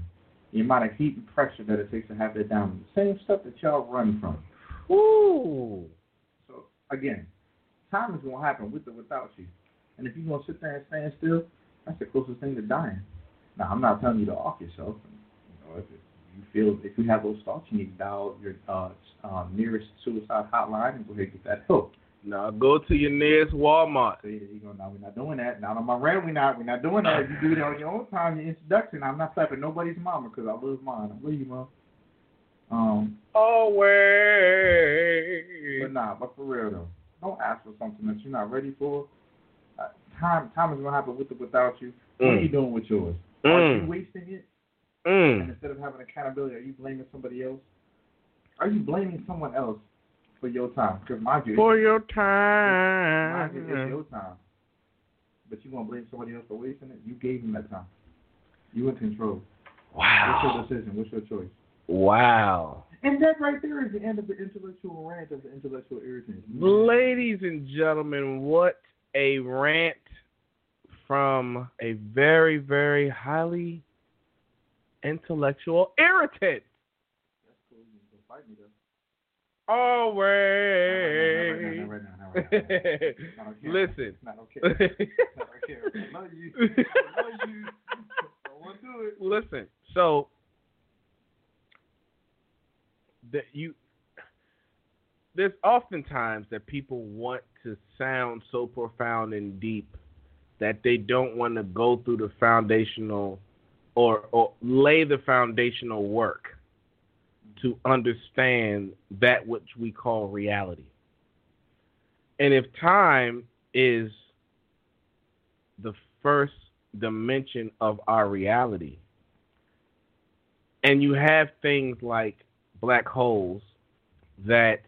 The amount of heat and pressure that it takes to have that diamond. The same stuff that y'all run from. Ooh. So, again, time is going to happen with or without you. And if you're going to sit there and stand still, that's the closest thing to dying. Now, I'm not telling you to off yourself. You know, if you feel, if you have those thoughts, you need to dial your uh, uh, nearest suicide hotline and go ahead and get that help. Now go to your nearest Walmart. So you you go, no, we're not doing that. Not on my rant, we're not, we're not doing that. You do it on your own time, your introduction. I'm not slapping nobody's mama because I love mine. I love you, mom. Um, Always. But nah, but for real though, don't ask for something that you're not ready for. Uh, time, time is gonna happen with or without you. What are you Mm. doing with yours? Are you Mm. wasting it? And Mm. instead of having accountability, are you blaming somebody else? Are you blaming someone else for your time? Because my you, For your mind you, it's time. your time. But you gonna blame somebody else for wasting it? You gave him that time. You in control. Wow. What's your decision? What's your choice? Wow. And that right there is the end of the intellectual rant of the intellectual irritant. Ladies and gentlemen, what a rant from a very, very highly intellectual irritant. Always. Listen. Listen, so that you there's oftentimes that people want to sound so profound and deep that they don't want to go through the foundational or, or lay the foundational work to understand that which we call reality. And if time is the first dimension of our reality, and you have things like black holes that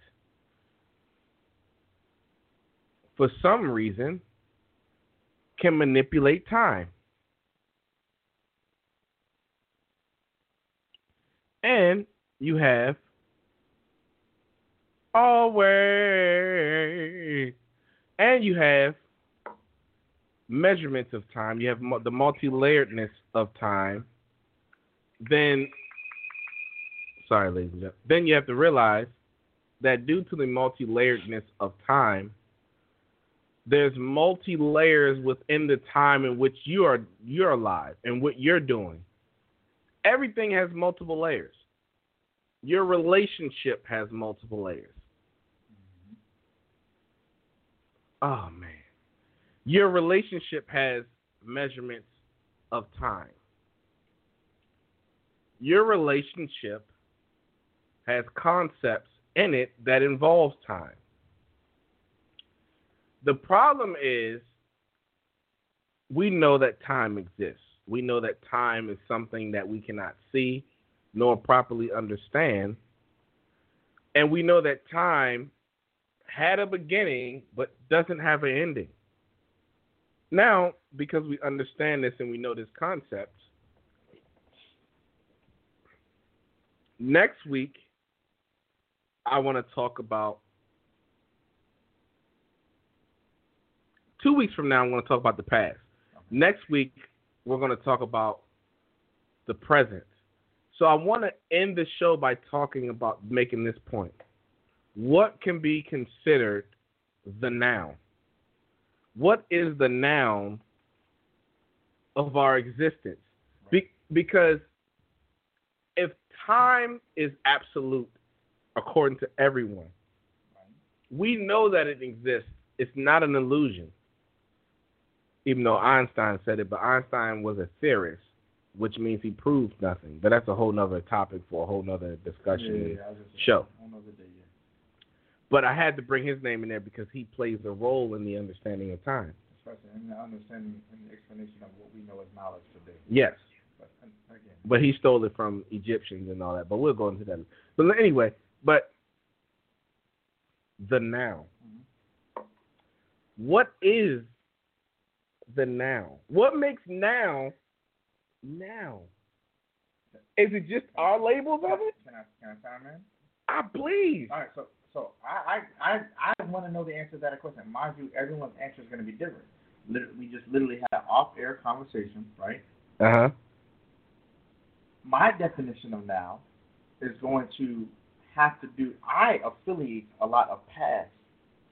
for some reason can manipulate time. And you have always, and you have measurements of time. You have the multi-layeredness of time. Then, sorry, ladies and gentlemen. Then you have to realize that due to the multi-layeredness of time, there's multi layers within the time in which you are you're alive and what you're doing. Everything has multiple layers. Your relationship has multiple layers. Oh man. Your relationship has measurements of time. Your relationship has concepts in it that involves time. The problem is we know that time exists. We know that time is something that we cannot see nor properly understand. And we know that time had a beginning but doesn't have an ending. Now, because we understand this and we know this concept, next week I want to talk about two weeks from now, I'm going to talk about the past. Next week, we're going to talk about the present. So I want to end the show by talking about making this point. What can be considered the noun? What is the noun of our existence? Be- because if time is absolute, according to everyone, we know that it exists. It's not an illusion even though Einstein said it, but Einstein was a theorist, which means he proved nothing. But that's a whole nother topic for a whole nother discussion Yeah, yeah, I was just show. Day, yeah. But I had to bring his name in there because he plays a role in the understanding of time. Especially in the understanding and the explanation of what we know as knowledge today. Yes, But again, but he stole it from Egyptians and all that. But we'll go into that. But anyway, but the noun. Mhm. What is the now? What makes now now? Is it just our labels of it? can I can I chime in? Ah, please. All right, so so I I I, I want to know the answer to that question. Mind you, everyone's answer is going to be different. Lit- We just literally had an off-air conversation, right? Uh huh. My definition of now is going to have to do. I affiliate a lot of past,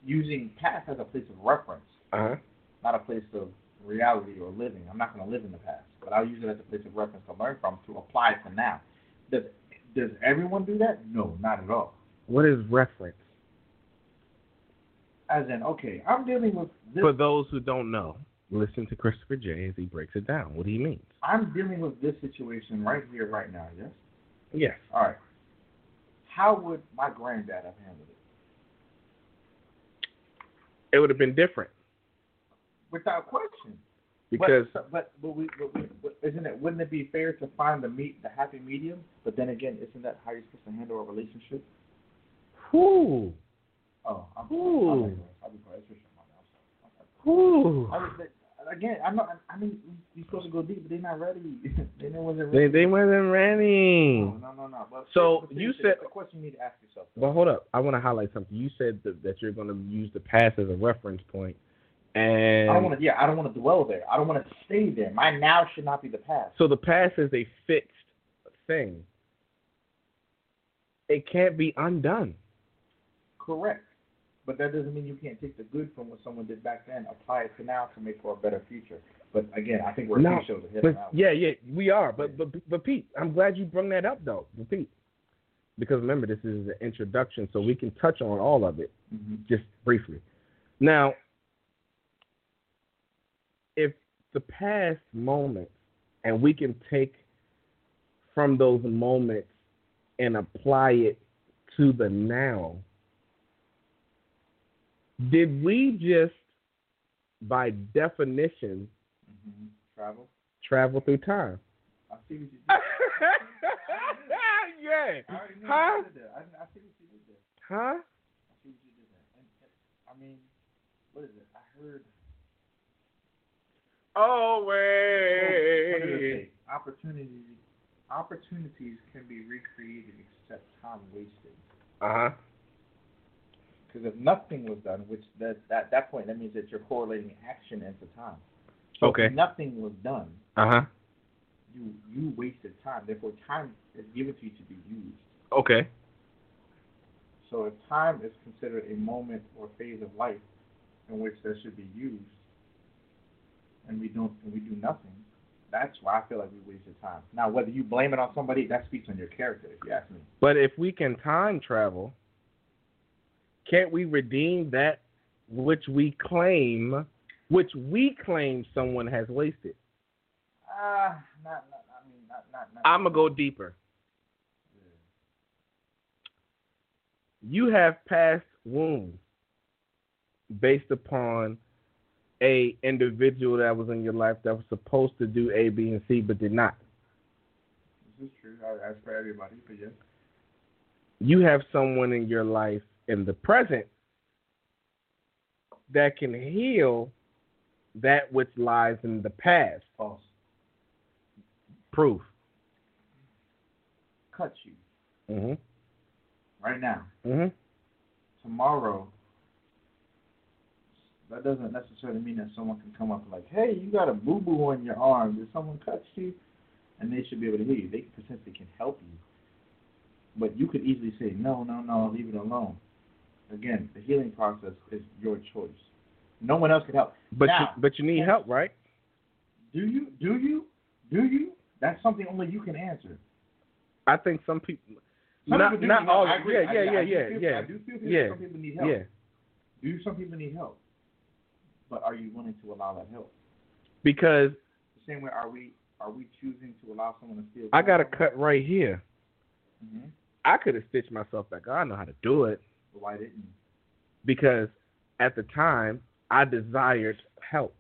using past as a place of reference, Uh huh. not a place of reality or living. I'm not going to live in the past, but I'll use it as a place of reference to learn from to apply to now. Does does everyone do that? No, not at all. What is reference? As in, okay, I'm dealing with this. For those who don't know, listen to Christopher J as he breaks it down. What he means. I'm dealing with this situation right here, right now. Yes. Yes. All right. How would my granddad have handled it? It would have been different Without question. because but but, but, we, but, we, but isn't it? Wouldn't it be fair to find the meet the happy medium? But then again, isn't that how you're supposed to handle a relationship? whoo, Oh, I'm Ooh. I'll be quiet. I'll be quiet. It's just my mouth. I'm sorry. whoo. I was, again, I'm not. I mean, you're supposed to go deep, but they're not ready. they wasn't They ready. they wasn't ready. No, no, no, no. But So, you said- a question you need to ask yourself. But hold up, I want to highlight something. You said that, that you're going to use the past as a reference point, and I don't want to. Yeah, I don't want to dwell there. I don't want to stay there. My now should not be the past. So the past is a fixed thing. It can't be undone. Correct. But that doesn't mean you can't take the good from what someone did back then, apply it to now to make for a better future. But again, I think we're No, shows ahead But now. yeah, yeah, we are. But but but Pete, I'm glad you brought that up though. Pete, because remember this is an introduction, so we can touch on all of it hmm just briefly. Now, if the past moments and we can take from those moments and apply it to the now, did we just, by definition, hmm Travel. travel through time? I see what you did. yeah. I already know Huh? what you did there. I, I see what you did there. Huh? I see what you did there. And, and, I mean, what is it? I heard. Oh it say? Opportunities. Opportunities can be recreated except time wasted. Uh huh. Because if nothing was done, which that at that point that means that you're correlating action into time. So Okay. If nothing was done, Uh huh. you you wasted time. Therefore, time is given to you to be used. Okay. So if time is considered a moment or phase of life in which that should be used, and we don't and we do nothing, that's why I feel like we wasted time. Now, whether you blame it on somebody, that speaks on your character, if you ask me. But if we can time travel, can't we redeem that which we claim, which we claim someone has wasted? Ah, not, not. I mean, not, not, not. I'm gonna go deeper. You have past wounds based upon a individual that was in your life that was supposed to do A, B, and C but did not. This is true. I, as for everybody, but yes. You have someone in your life in the present that can heal that which lies in the past. False. Proof. Cut you Mhm. right now. Mhm. Tomorrow. That doesn't necessarily mean that someone can come up and like, "Hey, you got a boo boo on your arm. Did someone cut you?" And they should be able to hear you. They potentially can help you, but you could easily say, "No, no, no, leave it alone." Again, the healing process is your choice. No one else can help. But Now- you, but you need help, right? Do you? Do you? Do you? That's something only you can answer. I think some people Some not people not all yeah, yeah, I yeah, do yeah, feel- yeah. I do feel Yeah. some people need help. Yeah. Do some people need help? But are you willing to allow that help? Because The same way, are we are we choosing to allow someone to steal? I got a cut right here. Mm-hmm. I could have stitched myself back. I know how to do it But why didn't you? because at the time I desired help.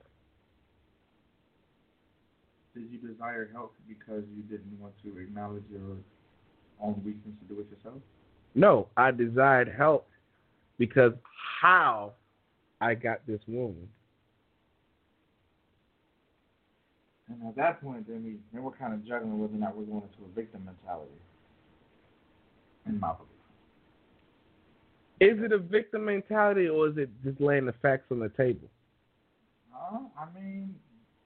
Did you desire help because you didn't want to acknowledge your own weakness to do it yourself? No, I desired help because how I got this wound. And at that point, then we then we're kind of juggling whether or not we're going into a victim mentality. In my belief. Is it a victim mentality or is it just laying the facts on the table? Uh, I mean,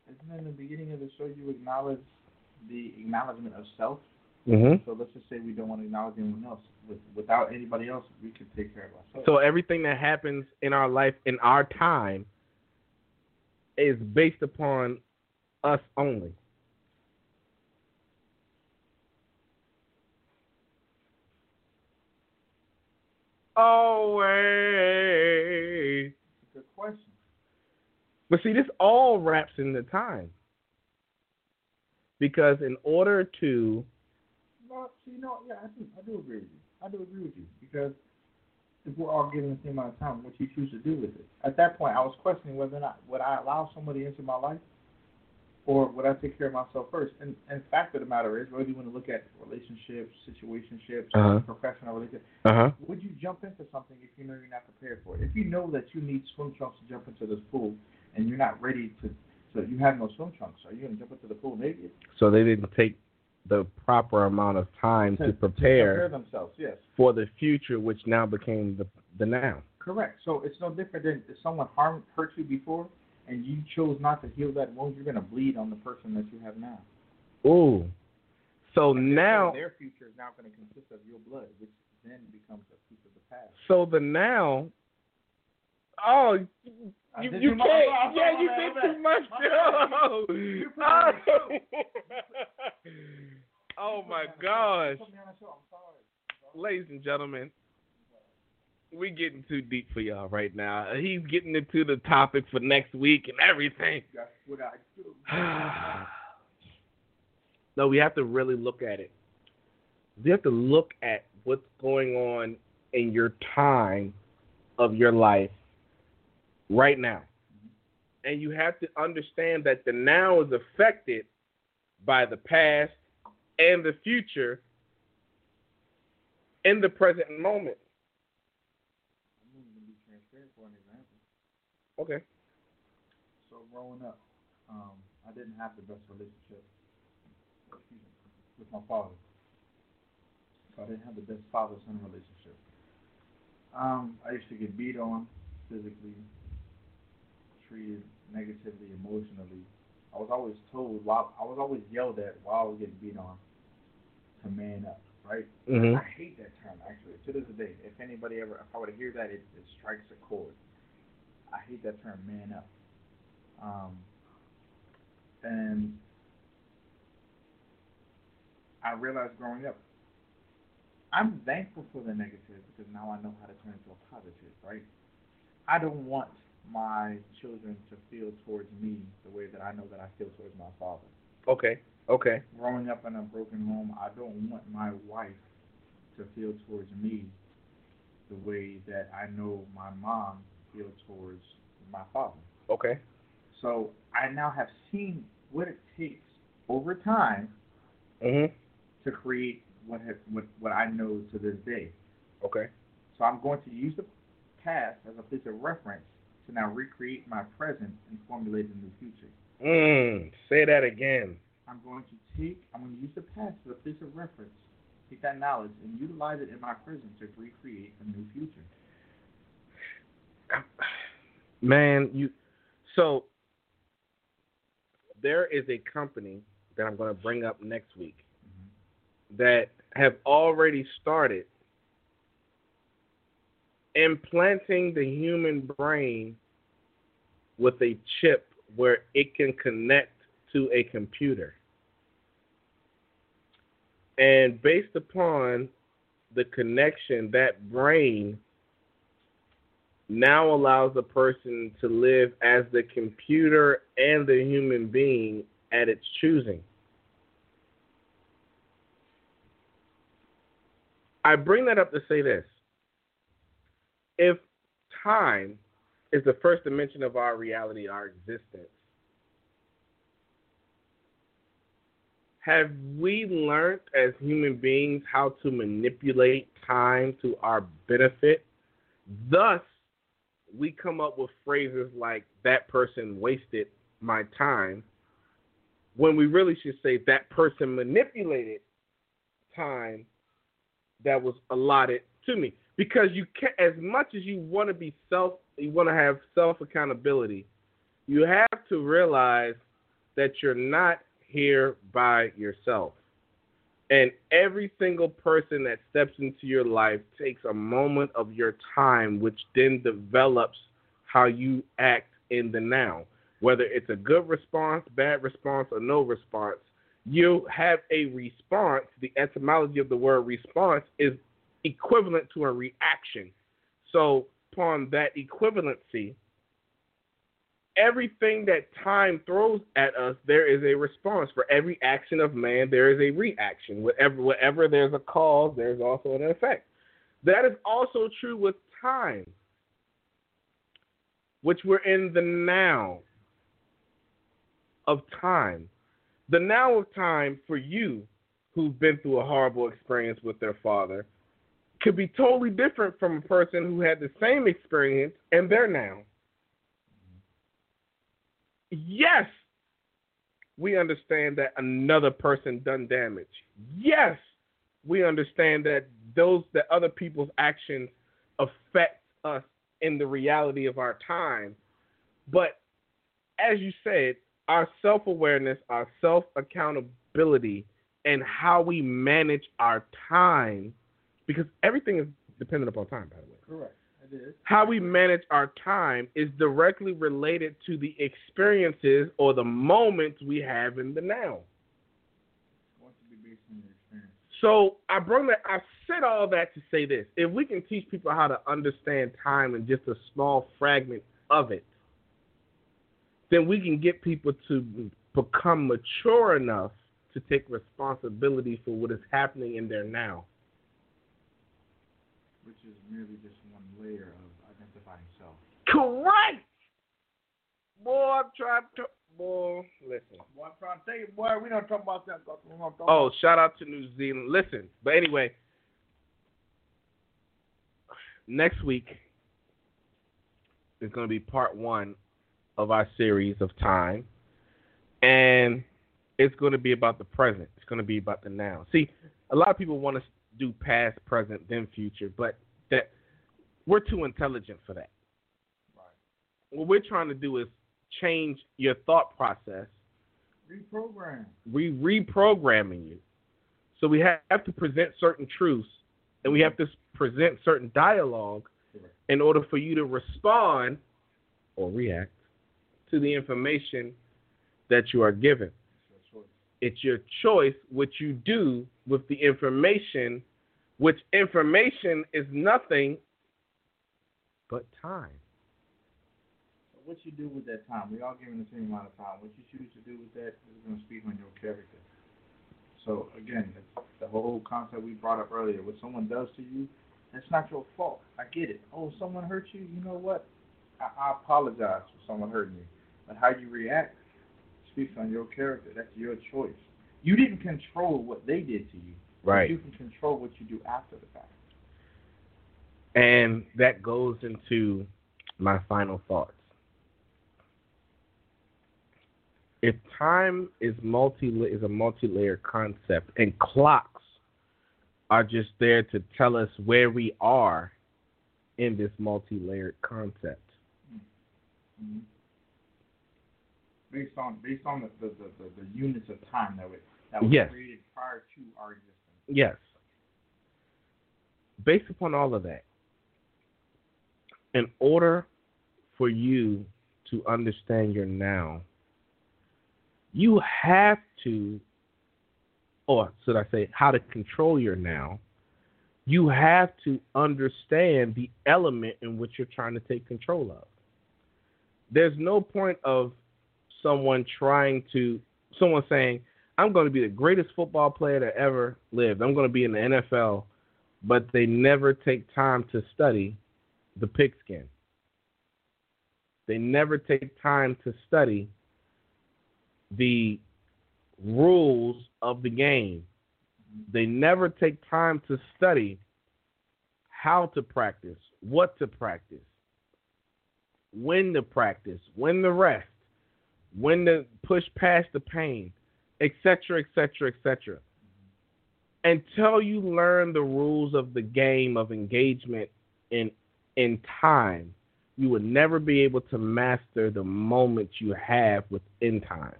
isn't in the beginning of the show you acknowledge the acknowledgement of self? Mm-hmm. So let's just say we don't want to acknowledge anyone else. With, without anybody else, we can take care of ourselves. So everything that happens in our life in our time is based upon us only. Always. good question. But see, this all wraps in the time. Because in order to Well, see, no, yeah, I do, I do agree with you. I do agree with you because if we're all given the same amount of time, what you choose to do with it. At that point, I was questioning whether or not would I allow somebody into my life, or would I take care of myself first. And, and fact of the matter is, whether you want to look at relationships, situationships, Uh-huh. professional relationships, uh huh would you jump into something if you know you're not prepared for it? If you know that you need swim trunks to jump into this pool, and you're not ready to, so you have no swim trunks, are you going to jump into the pool naked? so they didn't take the proper amount of time to, prepare prepare themselves. Yes. for the future, which now became the the now. Correct. So it's no different than if someone harmed hurt you before and you chose not to heal that wound, you're gonna bleed on the person that you have now. Ooh. So And now, their future is now gonna consist of your blood, which then becomes a piece of the past. So the now. Oh, you, you can't. much. I'm Yeah, you my did too much. my bad. Oh. You put me on the oh my gosh, put me on the show. I'm sorry. ladies and gentlemen, we getting too deep for y'all right now. He's getting into the topic for next week and everything. That's what I do. no, we have to really look at it. We have to look at what's going on in your time of your life right now. And you have to understand that the now is affected by the past and the future in the present moment. I'm going to be transparent for an example. Okay. So growing up, um, I didn't have the best relationship me, with my father. So I didn't have the best father-son relationship. Um, I used to get beat on physically, treated negatively emotionally. I was always told while I was always yelled at while I was getting beat on to man up, right? Mhm. I hate that term actually. To this day, if anybody ever, if I were to hear that, it, it strikes a chord. I hate that term, man up. Um, and I realized growing up, I'm thankful for the negative because now I know how to turn it into a positive, right? I don't want my children to feel towards me the way that I know that I feel towards my father. Okay. Okay. Growing up in a broken home, I don't want my wife to feel towards me the way that I know my mom feels towards my father. Okay. So I now have seen what it takes over time Mhm. to create what have, what what I know to this day. Okay. So I'm going to use the past as a piece of reference to now recreate my present and formulate a new future. Mm. Say that again. I'm going to take I'm going to use the past as a piece of reference, take that knowledge and utilize it in my present to recreate a new future. Man, you so there is a company that I'm going to bring up next week that have already started implanting the human brain with a chip where it can connect to a computer. And based upon the connection, that brain now allows a person to live as the computer and the human being at its choosing. I bring that up to say this. If time is the first dimension of our reality, our existence, have we learned as human beings how to manipulate time to our benefit? Thus, we come up with phrases like, that person wasted my time, when we really should say, that person manipulated time that was allotted to me. Because you can as much as you want to be self, you want to have self accountability, you have to realize that you're not here by yourself. And every single person that steps into your life takes a moment of your time, which then develops how you act in the now. Whether it's a good response, bad response, or no response, you have a response. The etymology of the word response is equivalent to a reaction. So, upon that equivalency, everything that time throws at us, there is a response. For every action of man, there is a reaction. Whatever, whatever there's a cause, there's also an effect. That is also true with time, which we're in the now of time. The now of time for you who've been through a horrible experience with their father could be totally different from a person who had the same experience and they're now. Yes, we understand that another person done damage. Yes, we understand that those that other people's actions affect us in the reality of our time. But as you said, our self awareness, our self accountability, and how we manage our time because everything is dependent upon time, by the way. Correct. How we manage our time is directly related to the experiences or the moments we have in the now. So I bring that. I said all that to say this: if we can teach people how to understand time in just a small fragment of it, then we can get people to become mature enough to take responsibility for what is happening in their now. which is merely just of identifying self. Correct. Boy, I'm trying to. Boy, listen. Boy, I'm trying to tell you, boy, we don't talk about that. Talk Oh, shout out to New Zealand. Listen, but anyway, next week is going to be part one of our series of time, and it's going to be about the present. It's going to be about the now. See, a lot of people want to do past, present, then future, but that we're too intelligent for that. Right. What we're trying to do is change your thought process Reprogram. we reprogramming you. So we have to present certain truths and we have to present certain dialogue in order for you to respond or react to the information that you are given. It's your choice. It's your choice what you do with the information, which information is nothing but time. So what you do with that time? We all given the same amount of time. What you choose to do with that is going to speak on your character. So again, the whole concept we brought up earlier. What someone does to you, that's not your fault. I get it. Oh, someone hurt you. You know what? I, I apologize for someone hurting you. But how you react speaks on your character. That's your choice. You didn't control what they did to you. but You can control what you do after the fact. And that goes into my final thoughts. If time is multi is a multi-layered concept, and clocks are just there to tell us where we are in this multi-layered concept. hmm Based on based on the the, the, the, the units of time that was that was Yes. created prior to our existence. Yes. Based upon all of that, in order for you to understand your now, you have to, or should I say, how to control your now, you have to understand the element in which you're trying to take control of. There's no point of someone trying to, someone saying, I'm going to be the greatest football player that ever lived. I'm going to be in the NFL, but they never take time to study the pigskin. They never take time to study the rules of the game. They never take time to study how to practice, what to practice, when to practice, when to rest, when to push past the pain, etc., etc., etc. Until you learn the rules of the game of engagement in in time, you will never be able to master the moments you have within time.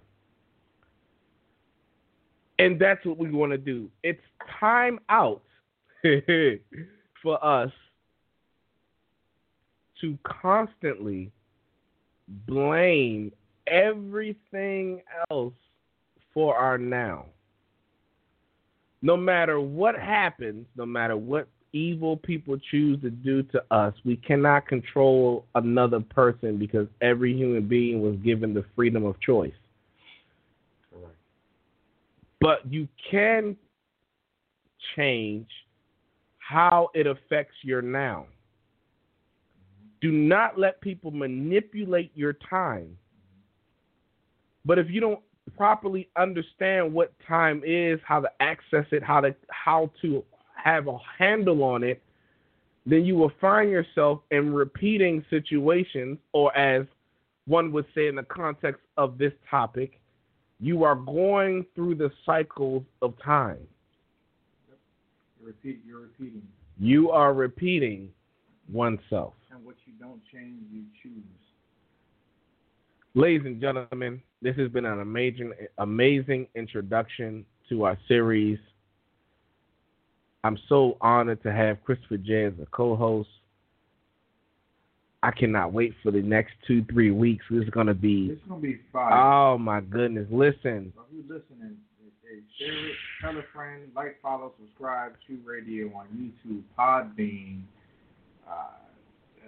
And that's what we want to do. It's time out for us to constantly blame everything else for our now. No matter what happens, no matter what evil people choose to do to us, we cannot control another person because every human being was given the freedom of choice. But you can change how it affects your now. Do not let people manipulate your time. But if you don't properly understand what time is, how to access it, how to how to have a handle on it, then you will find yourself in repeating situations, or as one would say in the context of this topic, you are going through the cycles of time. You're repeat. You're repeating. You are repeating oneself. And what you don't change, you choose. Ladies and gentlemen, this has been an amazing, amazing introduction to our series, I'm so honored to have Christopher J as a co-host. I cannot wait for the next two, three weeks. This is gonna be. It's gonna be fire. Oh my goodness! Listen. So if you're listening, hey, share it, tell a friend, like, follow, subscribe to Radio on YouTube, Podbean. Uh,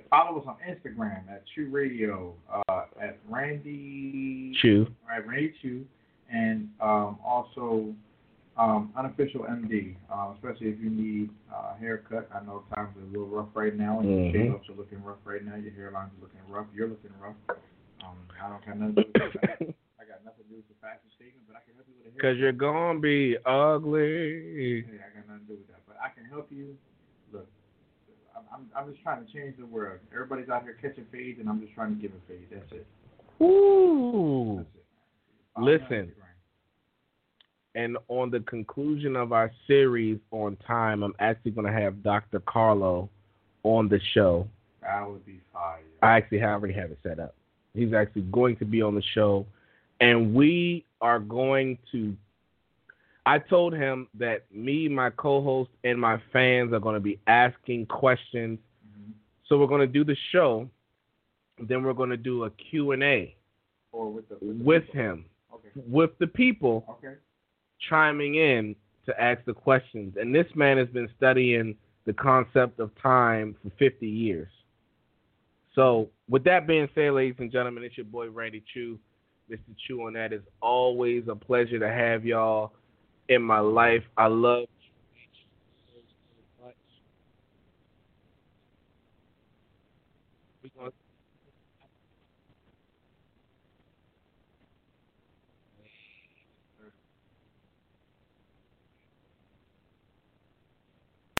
follow us on Instagram at Choo Radio, uh, at Randy Choo. Right, Randy Choo, and um, also um, unofficial MD, uh, especially if you need uh, haircut. I know times are a little rough right now, and Mhm. your shave-ups are looking rough right now. Your hairlines are looking rough. You're looking rough. Um, I don't got nothing to do with that. I got nothing to do with the fashion statement, but I can help you with a haircut. Cause you're gonna be ugly. Hey, I got nothing to do with that, but I can help you. Look, I'm, I'm, I'm just trying to change the world. Everybody's out here catching fades, and I'm just trying to give a fade. That's it. Ooh. That's it. Follow me Listen. And on the conclusion of our series on time, I'm actually gonna have Dr. Carlo on the show. That would be fire. I actually have already have it set up. He's actually going to be on the show, and we are going to. I told him that me, my co-host, and my fans are going to be asking questions. Mhm. So we're going to do the show, then we're going to do a Q and A Or with the with, the with him, Okay. with the people Okay. Chiming in to ask the questions. And this man has been studying the concept of time for 50 years. So, with that being said, ladies and gentlemen, it's your boy Randy Choo, Mr. Chew on that. It's always a pleasure to have y'all in my life. I love